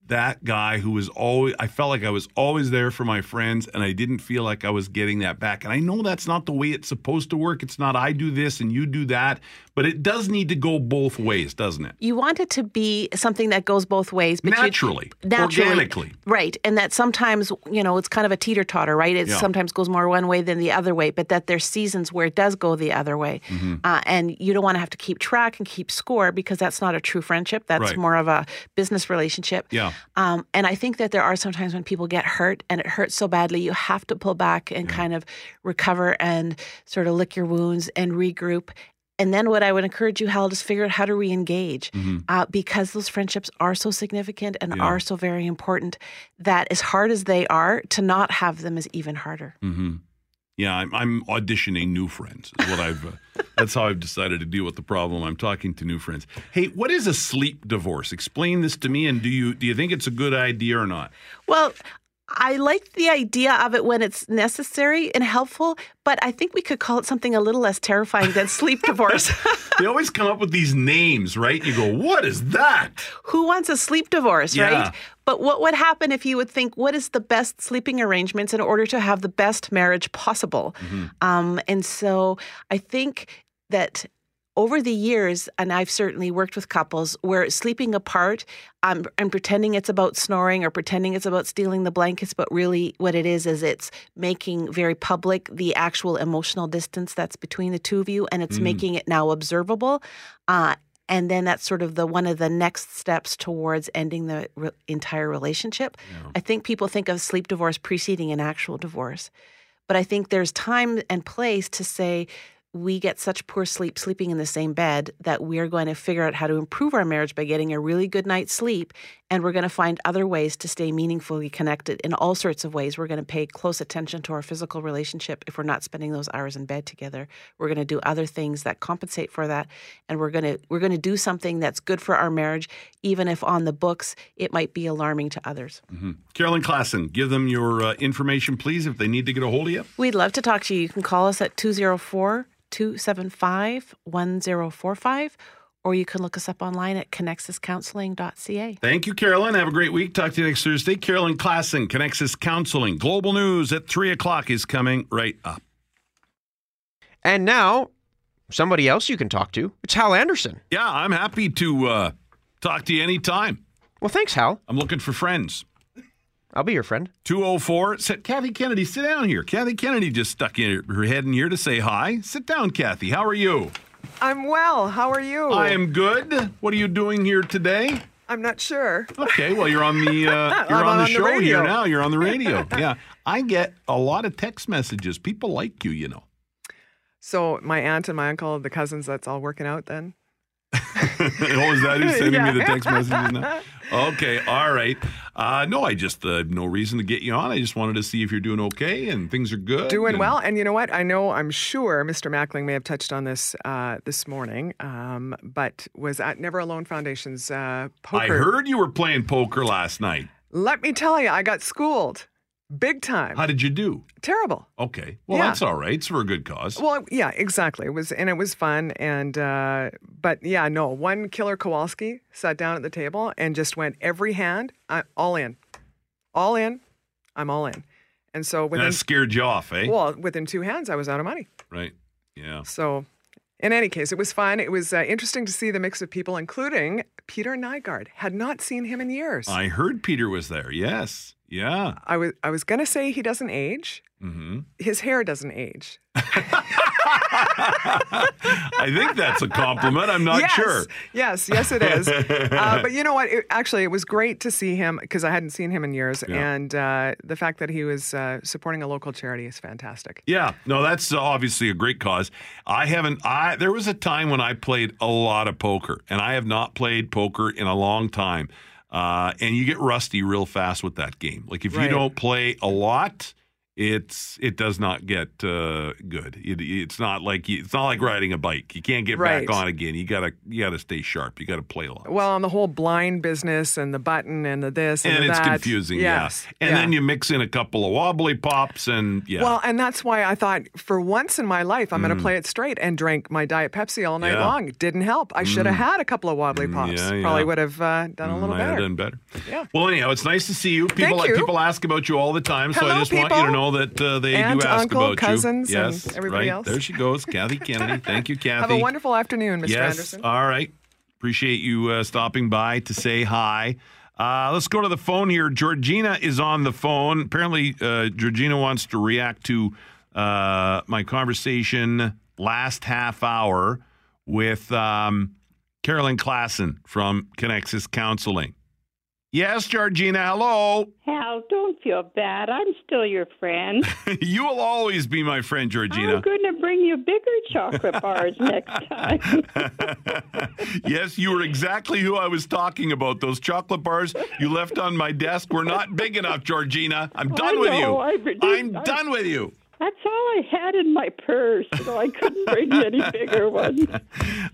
that guy who was always. I felt like I was always there for my friends, and I didn't feel like I was getting that back. And I know that's not the way it's supposed to work. It's not. I do this and you do that. But it does need to go both ways, doesn't it?
You want it to be something that goes both ways, but you-
Naturally,
naturally,
organically.
right? And that sometimes you know it's kind of a teeter totter, right? It
Yeah.
sometimes goes more one way than the other way, but that there's seasons where it does go the other way,
Mhm.
uh, and you don't want to have to keep track and keep score because that's not a true friendship. That's
Right.
more of a business relationship.
Yeah.
Um, and I think that there are sometimes when people get hurt and it hurts so badly, you have to pull back and kind of recover and sort of lick your wounds and regroup. And then what I would encourage you, Hal, is figure out how to re-engage
Mhm.
uh, because those friendships are so significant and
Yeah.
are so very important that as hard as they are, to not have them is even harder.
hmm Yeah, I'm, I'm auditioning new friends. Is what I've. Uh, that's how I've decided to deal with the problem. I'm talking to new friends. Hey, what is a sleep divorce? Explain this to me. And do you do you think it's a good idea or not?
Well, I like the idea of it when it's necessary and helpful, but I think we could call it something a little less terrifying than sleep divorce.
they always come up with these names, right? You go, what is that?
Who wants a sleep divorce,
Yeah.
right? But what would happen if you would think, what is the best sleeping arrangements in order to have the best marriage possible? Um, and so I think that over the years, and I've certainly worked with couples where sleeping apart um, and pretending it's about snoring or pretending it's about stealing the blankets, but really what it is is it's making very public the actual emotional distance that's between the two of you, and it's
Mm.
making it now observable. Uh, and then that's sort of the one of the next steps towards ending the re- entire relationship. I think people think of sleep divorce preceding an actual divorce, but I think there's time and place to say we get such poor sleep sleeping in the same bed that we're going to figure out how to improve our marriage by getting a really good night's sleep. And we're going to find other ways to stay meaningfully connected in all sorts of ways. We're going to pay close attention to our physical relationship if we're not spending those hours in bed together. We're going to do other things that compensate for that. And we're going to we're going to do something that's good for our marriage, even if on the books it might be alarming to others.
Mhm. Carolyn Klassen, give them your uh, information, please, if they need to get a hold of you.
We'd love to talk to you. You can call us at 204 275 1045, or you can look us up online at connexuscounseling.ca.
Thank you, Carolyn. Have a great week. Talk to you next Thursday. Carolyn Klassen, Connexus Counseling. Global News at 3 o'clock is coming right up.
And now, somebody else you can talk to. It's Hal Anderson.
Yeah, I'm happy to uh, talk to you anytime.
Well, thanks, Hal.
I'm looking for friends.
I'll be your friend.
204. Sit, Kathy Kennedy, sit down here. Kathy Kennedy just stuck in her head in here to say hi. Sit down, Kathy. How are you?
I'm well. How are you?
I am good. What are you doing here today?
I'm not sure.
Okay, well you're on the uh, you're
I'm
on the
on the
show
radio.
here now. You're on the radio. yeah, I get a lot of text messages. People like you, you know.
So my aunt and my uncle, the cousins, that's all working out then.
oh, is that who's sending me the text messages now? Okay, all right. Uh, no, I just uh, no reason to get you on. I just wanted to see if you're doing okay and things are good.
Doing
and-
well, and you know what? I know, I'm sure Mr. Mackling may have touched on this uh, this morning, um, but was at Never Alone Foundation's uh, poker.
I heard you were playing poker last night.
Let me tell you, I got schooled, big time.
How did you do?
Terrible.
Okay, well
Yeah.
that's all right. It's for a good cause.
Well, yeah, exactly. It was, and it was fun. And uh, but yeah, no, one killer Kowalski sat down at the table and just went every hand, I, all in, all in. I'm all in. And so
And
within
that scared you off, eh?
well, within two hands, I was out of money.
right. Yeah.
So, in any case, it was fun. It was uh, interesting to see the mix of people, including Peter Nygaard. Had not seen him in years.
I heard Peter was there. Yes. Yeah.
I was I was gonna say he doesn't age.
hmm
His hair doesn't age.
I think that's a compliment. I'm not
yes,
sure.
Yes, yes, it is. uh, but you know what? It, actually, it was great to see him because I hadn't seen him in years,
Yeah.
and uh, the fact that he was uh, supporting a local charity is fantastic.
Yeah, no, that's obviously a great cause. I haven't. I there was a time when I played a lot of poker, and I have not played poker in a long time. Uh, and you get rusty real fast with that game. Like if you don't play a lot, it's it does not get uh, good. It, it's not like you, it's not like riding a bike. You can't get
Right.
back on again. You gotta you gotta stay sharp. You gotta play a lot.
Well, on the whole blind business and the button and the this and,
And
the
it's
that.
confusing,
Yes,
yeah. And
yeah.
then you mix in a couple of wobbly pops, and yeah.
Well, and that's why I thought for once in my life I'm going to play it straight and drank my Diet Pepsi all night
Mm. Yeah.
long. It didn't help. I should have
Mm.
had a couple of wobbly pops.
yeah, yeah.
Probably would have uh, done a little
Might have
better.
done better.
Yeah.
Well, anyhow, it's nice to see you. People
Thank you.
people ask about you all the time, so I
Hello,
just want you to know that uh, they
Aunt,
do ask
uncle,
about
cousins,
you.
and
Yes,
everybody
right.
else.
There she goes, Kathy Kennedy. Thank you, Kathy.
Have a wonderful afternoon, Mr.
yes.
Anderson.
All right. Appreciate you uh, stopping by to say hi. Uh, let's go to the phone here. Georgina is on the phone. Apparently, uh, Georgina wants to react to uh, my conversation last half hour with um, Carolyn Klassen from Connexus Counseling. Yes, Georgina. Hello.
Hal, don't feel bad. I'm still your friend.
you will always be my friend, Georgina.
I'm going to bring you bigger chocolate bars next time.
yes, you were exactly who I was talking about. Those chocolate bars you left on my desk were not big enough, Georgina. I'm done
I
with you.
I,
I'm
I-
done with you.
That's all I had in my purse, so I couldn't bring you any bigger ones.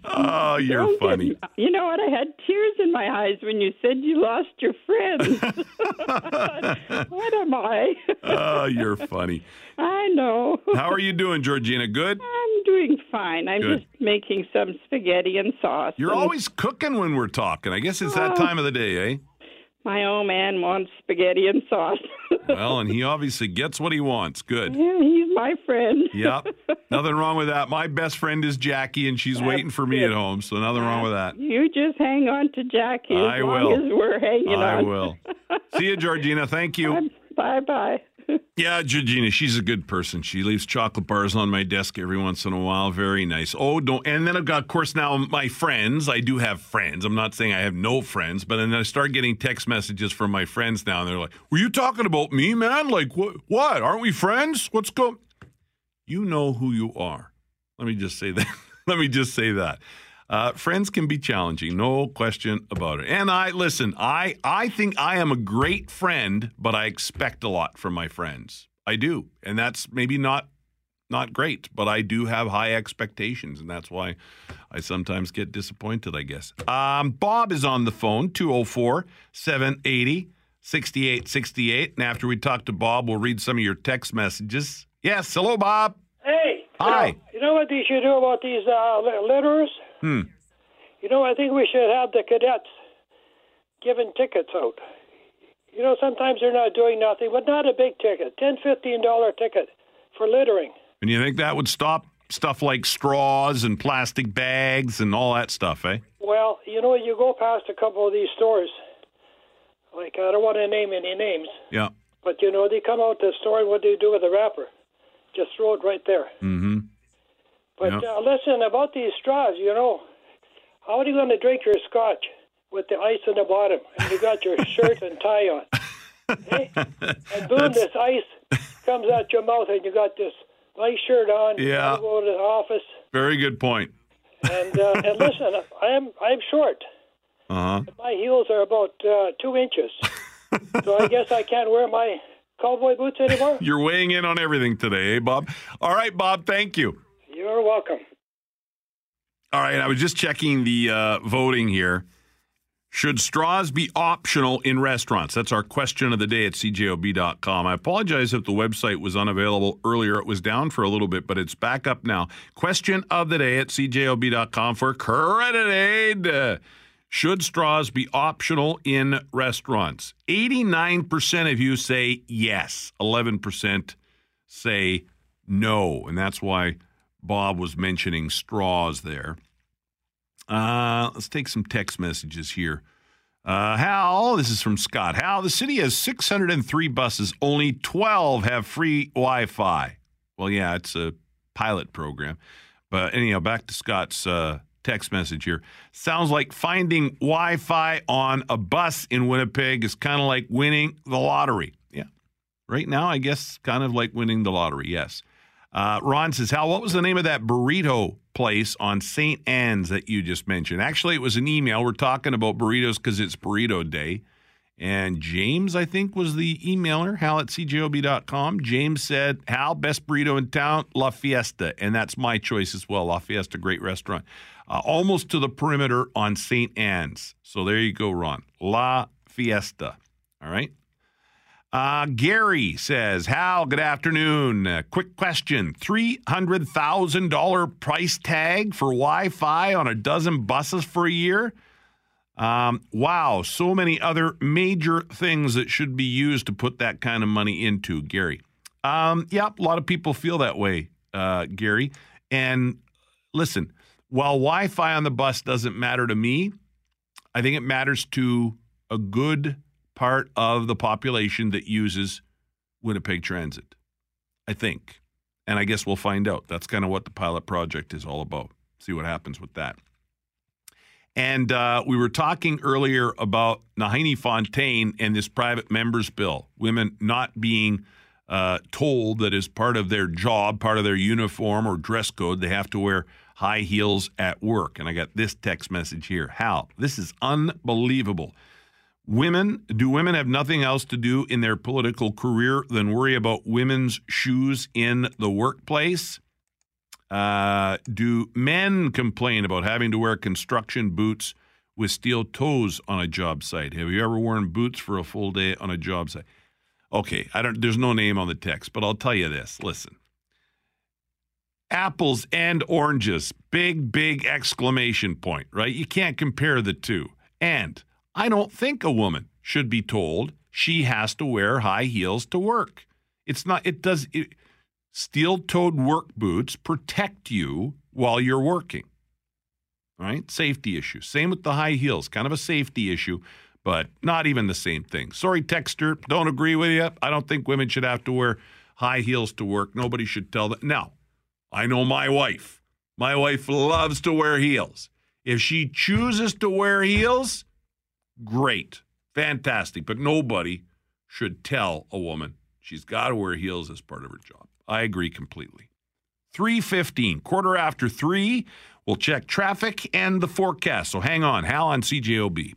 Oh, you're
Don't
funny.
me- You know what? I had tears in my eyes when you said you lost your friends. what am I?
Oh, you're funny.
I know.
How are you doing, Georgina? Good?
I'm doing fine. I'm
Good.
just making some spaghetti and sauce.
You're
and
always cooking when we're talking. I guess it's that
Oh.
time of the day, eh?
My old man wants spaghetti and sauce.
Well, and he obviously gets what he wants. Good.
Yeah, he's my friend.
Yep. Nothing wrong with that. My best friend is Jackie, and she's waiting for me at home, so nothing wrong with that.
You just hang on to Jackie
I will.
we're hanging
I
on.
will. See you, Georgina. Thank you.
Bye bye.
Yeah, Georgina, she's a good person. She leaves chocolate bars on my desk every once in a while. Very nice. Oh, don't. And then I've got, of course, now my friends. I do have friends. I'm not saying I have no friends, but then I start getting text messages from my friends now, and they're like, "Were you talking about me, man? Like what? What? Aren't we friends? What's going?" You know who you are. Let me just say that. Let me just say that. Uh, friends can be challenging, no question about it. And I listen. I I think I am a great friend, but I expect a lot from my friends. I do, and that's maybe not not great, but I do have high expectations, and that's why I sometimes get disappointed, I guess. Um, Bob is on the phone, 204 780 6868. And after we talk to Bob, we'll read some of your text messages. Yes, hello, Bob.
Hey.
Hi.
You know, you know what they should do about these uh, litterers?
Hmm.
You know, I think we should have the cadets giving tickets out. You know, sometimes they're not doing nothing, but not a big ticket, ten, fifteen dollar ticket for littering.
And you think that would stop stuff like straws and plastic bags and all that stuff, eh?
Well, you know, you go past a couple of these stores, like I don't want to name any names,
Yeah.
but you know, they come out to the store and what do you do with the wrapper? Just throw it right there.
Mm-hmm.
But
Yeah.
uh, listen about these straws. You know, how are you going to drink your scotch with the ice in the bottom and you got your shirt and tie on? And boom, this ice comes out your mouth and you got this nice shirt on. You
Yeah.
gotta go to the office
Very good point.
and uh, and listen, I'm I'm short.
Uh huh.
My heels are about uh, two inches, so I guess I can't wear my cowboy boots anymore.
You're weighing in on everything today, eh, Bob? All right, Bob, thank you.
You're welcome.
All right, I was just checking the uh, voting here. Should straws be optional in restaurants? That's our question of the day at cjob.com. I apologize if the website was unavailable earlier. It was down for a little bit, but it's back up now. Question of the day at cjob.com for credit aid. Should straws be optional in restaurants? 89% of you say yes, 11% say no. And that's why Bob was mentioning straws there. Uh, let's take some text messages here. Uh, Hal, this is from Scott. Hal, the city has 603 buses. Only 12 have free Wi Fi. Well, yeah, it's a pilot program. But anyhow, back to Scott's uh, text message here. Sounds like finding Wi Fi on a bus in Winnipeg is kind of like winning the lottery. Yeah. Right now, I guess kind of like winning the lottery, yes. Uh, Ron says, Hal, what was the name of that burrito place on St. Anne's that you just mentioned? Actually, it was an email. We're talking about burritos because it's burrito day. And James, I think, was the emailer, hal at cjob.com. James said, Hal, best burrito in town, La Fiesta. And that's my choice as well. La Fiesta, great restaurant. Uh, almost to the perimeter on St. Anne's. So there you go, Ron. La Fiesta. All right. Uh, Gary says, Hal, good afternoon. Uh, quick question $300,000 price tag for Wi Fi on a dozen buses for a year? Um, wow, so many other major things that should be used to put that kind of money into, Gary. Um, yep, a lot of people feel that way, uh, Gary. And listen, while Wi Fi on the bus doesn't matter to me, I think it matters to a good part of the population that uses Winnipeg Transit. I think. And I guess we'll find out. That's kind of what the pilot project is all about. See what happens with that. And uh, we were talking earlier about Nahanni Fontaine and this private members bill, women not being uh, told that as part of their job, part of their uniform or dress code, they have to wear high heels at work. And I got this text message here Hal, this is unbelievable. Women, do women have nothing else to do in their political career than worry about women's shoes in the workplace? Uh, do men complain about having to wear construction boots with steel toes on a job site? Have you ever worn boots for a full day on a job site? Okay, I don't. There's no name on the text, but I'll tell you this. Listen, apples and oranges, big, big exclamation point. Right? You can't compare the two. And I don't think a woman should be told she has to wear high heels to work. It's not. It does. It, Steel-toed work boots protect you while you're working. right? safety issue. Same with the high heels, kind of a safety issue, but not even the same thing. Sorry, Texter, don't agree with you. I don't think women should have to wear high heels to work. Nobody should tell them. Now, I know my wife. My wife loves to wear heels. If she chooses to wear heels, great, fantastic. But nobody should tell a woman she's got to wear heels as part of her job. I agree completely. 315, quarter after 3. We'll check traffic and the forecast. So hang on. Hal on CJOB.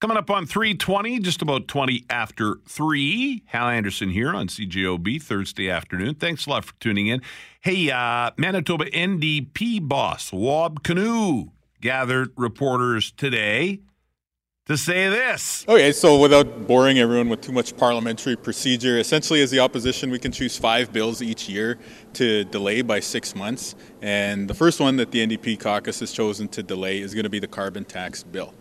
Coming up on 320, just about 20 after 3. Hal Anderson here on CJOB Thursday afternoon. Thanks a lot for tuning in. Hey, uh, Manitoba NDP boss Wab Kinew gathered reporters today to say this.
Okay, so without boring everyone with too much parliamentary procedure, essentially, as the opposition, we can choose five bills each year to delay by six months. And the first one that the NDP caucus has chosen to delay is going to be the carbon tax bill.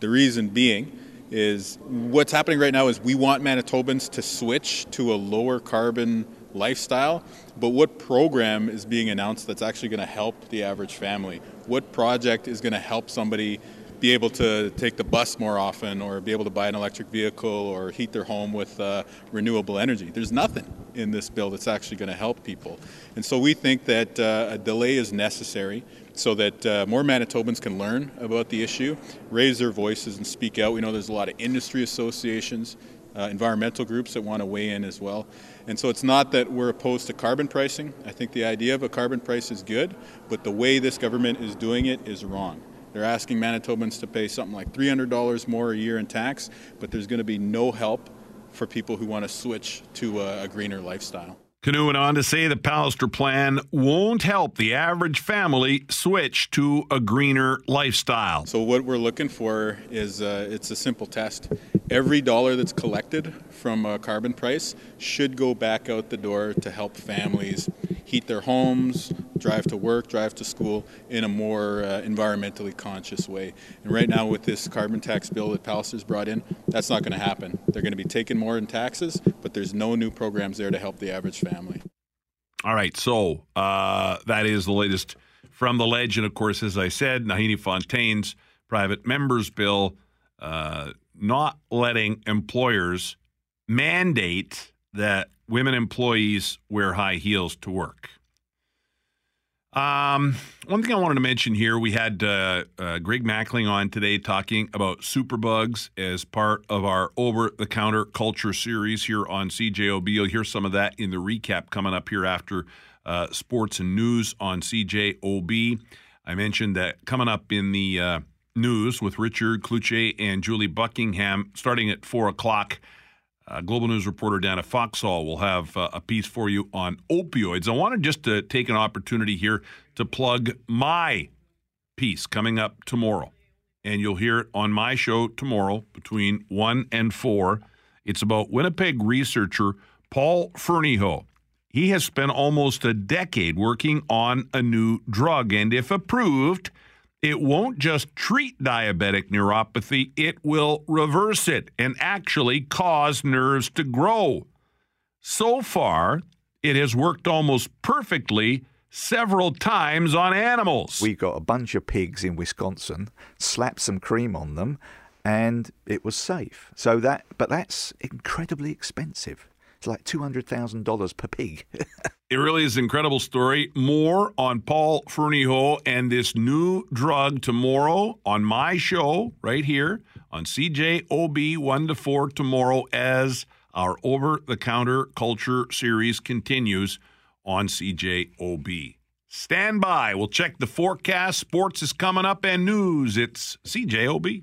The reason being is what's happening right now is we want Manitobans to switch to a lower carbon lifestyle, but what program is being announced that's actually going to help the average family? What project is going to help somebody be able to take the bus more often or be able to buy an electric vehicle or heat their home with uh, renewable energy? There's nothing in this bill that's actually going to help people. And so we think that uh, a delay is necessary so that uh, more Manitobans can learn about the issue, raise their voices, and speak out. We know there's a lot of industry associations, uh, environmental groups that want to weigh in as well. And so it's not that we're opposed to carbon pricing. I think the idea of a carbon price is good, but the way this government is doing it is wrong. They're asking Manitobans to pay something like $300 more a year in tax, but there's going to be no help for people who want to switch to a, a greener lifestyle.
Kinew went on to say the Pallister plan won't help the average family switch to a greener lifestyle.
So what we're looking for is uh, it's a simple test. Every dollar that's collected from a carbon price should go back out the door to help families heat their homes, drive to work, drive to school in a more uh, environmentally conscious way. And right now, with this carbon tax bill that Pallister's brought in, that's not going to happen. They're going to be taking more in taxes, but there's no new programs there to help the average family.
All right, so uh, that is the latest from the ledge. And of course, as I said, Naheed Fontaine's private members bill uh, not letting employers mandate that women employees wear high heels to work. Um, one thing I wanted to mention here, we had uh, uh, Greg Mackling on today talking about superbugs as part of our over-the-counter culture series here on CJOB. You'll hear some of that in the recap coming up here after uh, sports and news on CJOB. I mentioned that coming up in the uh, news with Richard Cloutier and Julie Buckingham starting at 4 o'clock. Uh, Global News reporter Dana Foxall will have uh, a piece for you on opioids. I wanted just to take an opportunity here to plug my piece coming up tomorrow. And you'll hear it on my show tomorrow between 1 and 4. It's about Winnipeg researcher Paul Fernyhough. He has spent almost a decade working on a new drug, and if approved, it won't just treat diabetic neuropathy, it will reverse it and actually cause nerves to grow. So far, it has worked almost perfectly several times on animals.
We got a bunch of pigs in Wisconsin, slapped some cream on them, and it was safe. So that, but that's incredibly expensive. It's like two hundred thousand dollars per pig.
It really is an incredible story. More on Paul Fernyhough and this new drug tomorrow on my show right here on CJOB 1 to 4 tomorrow as our over the counter culture series continues on CJOB. Stand by. We'll check the forecast. Sports is coming up and news. It's CJOB.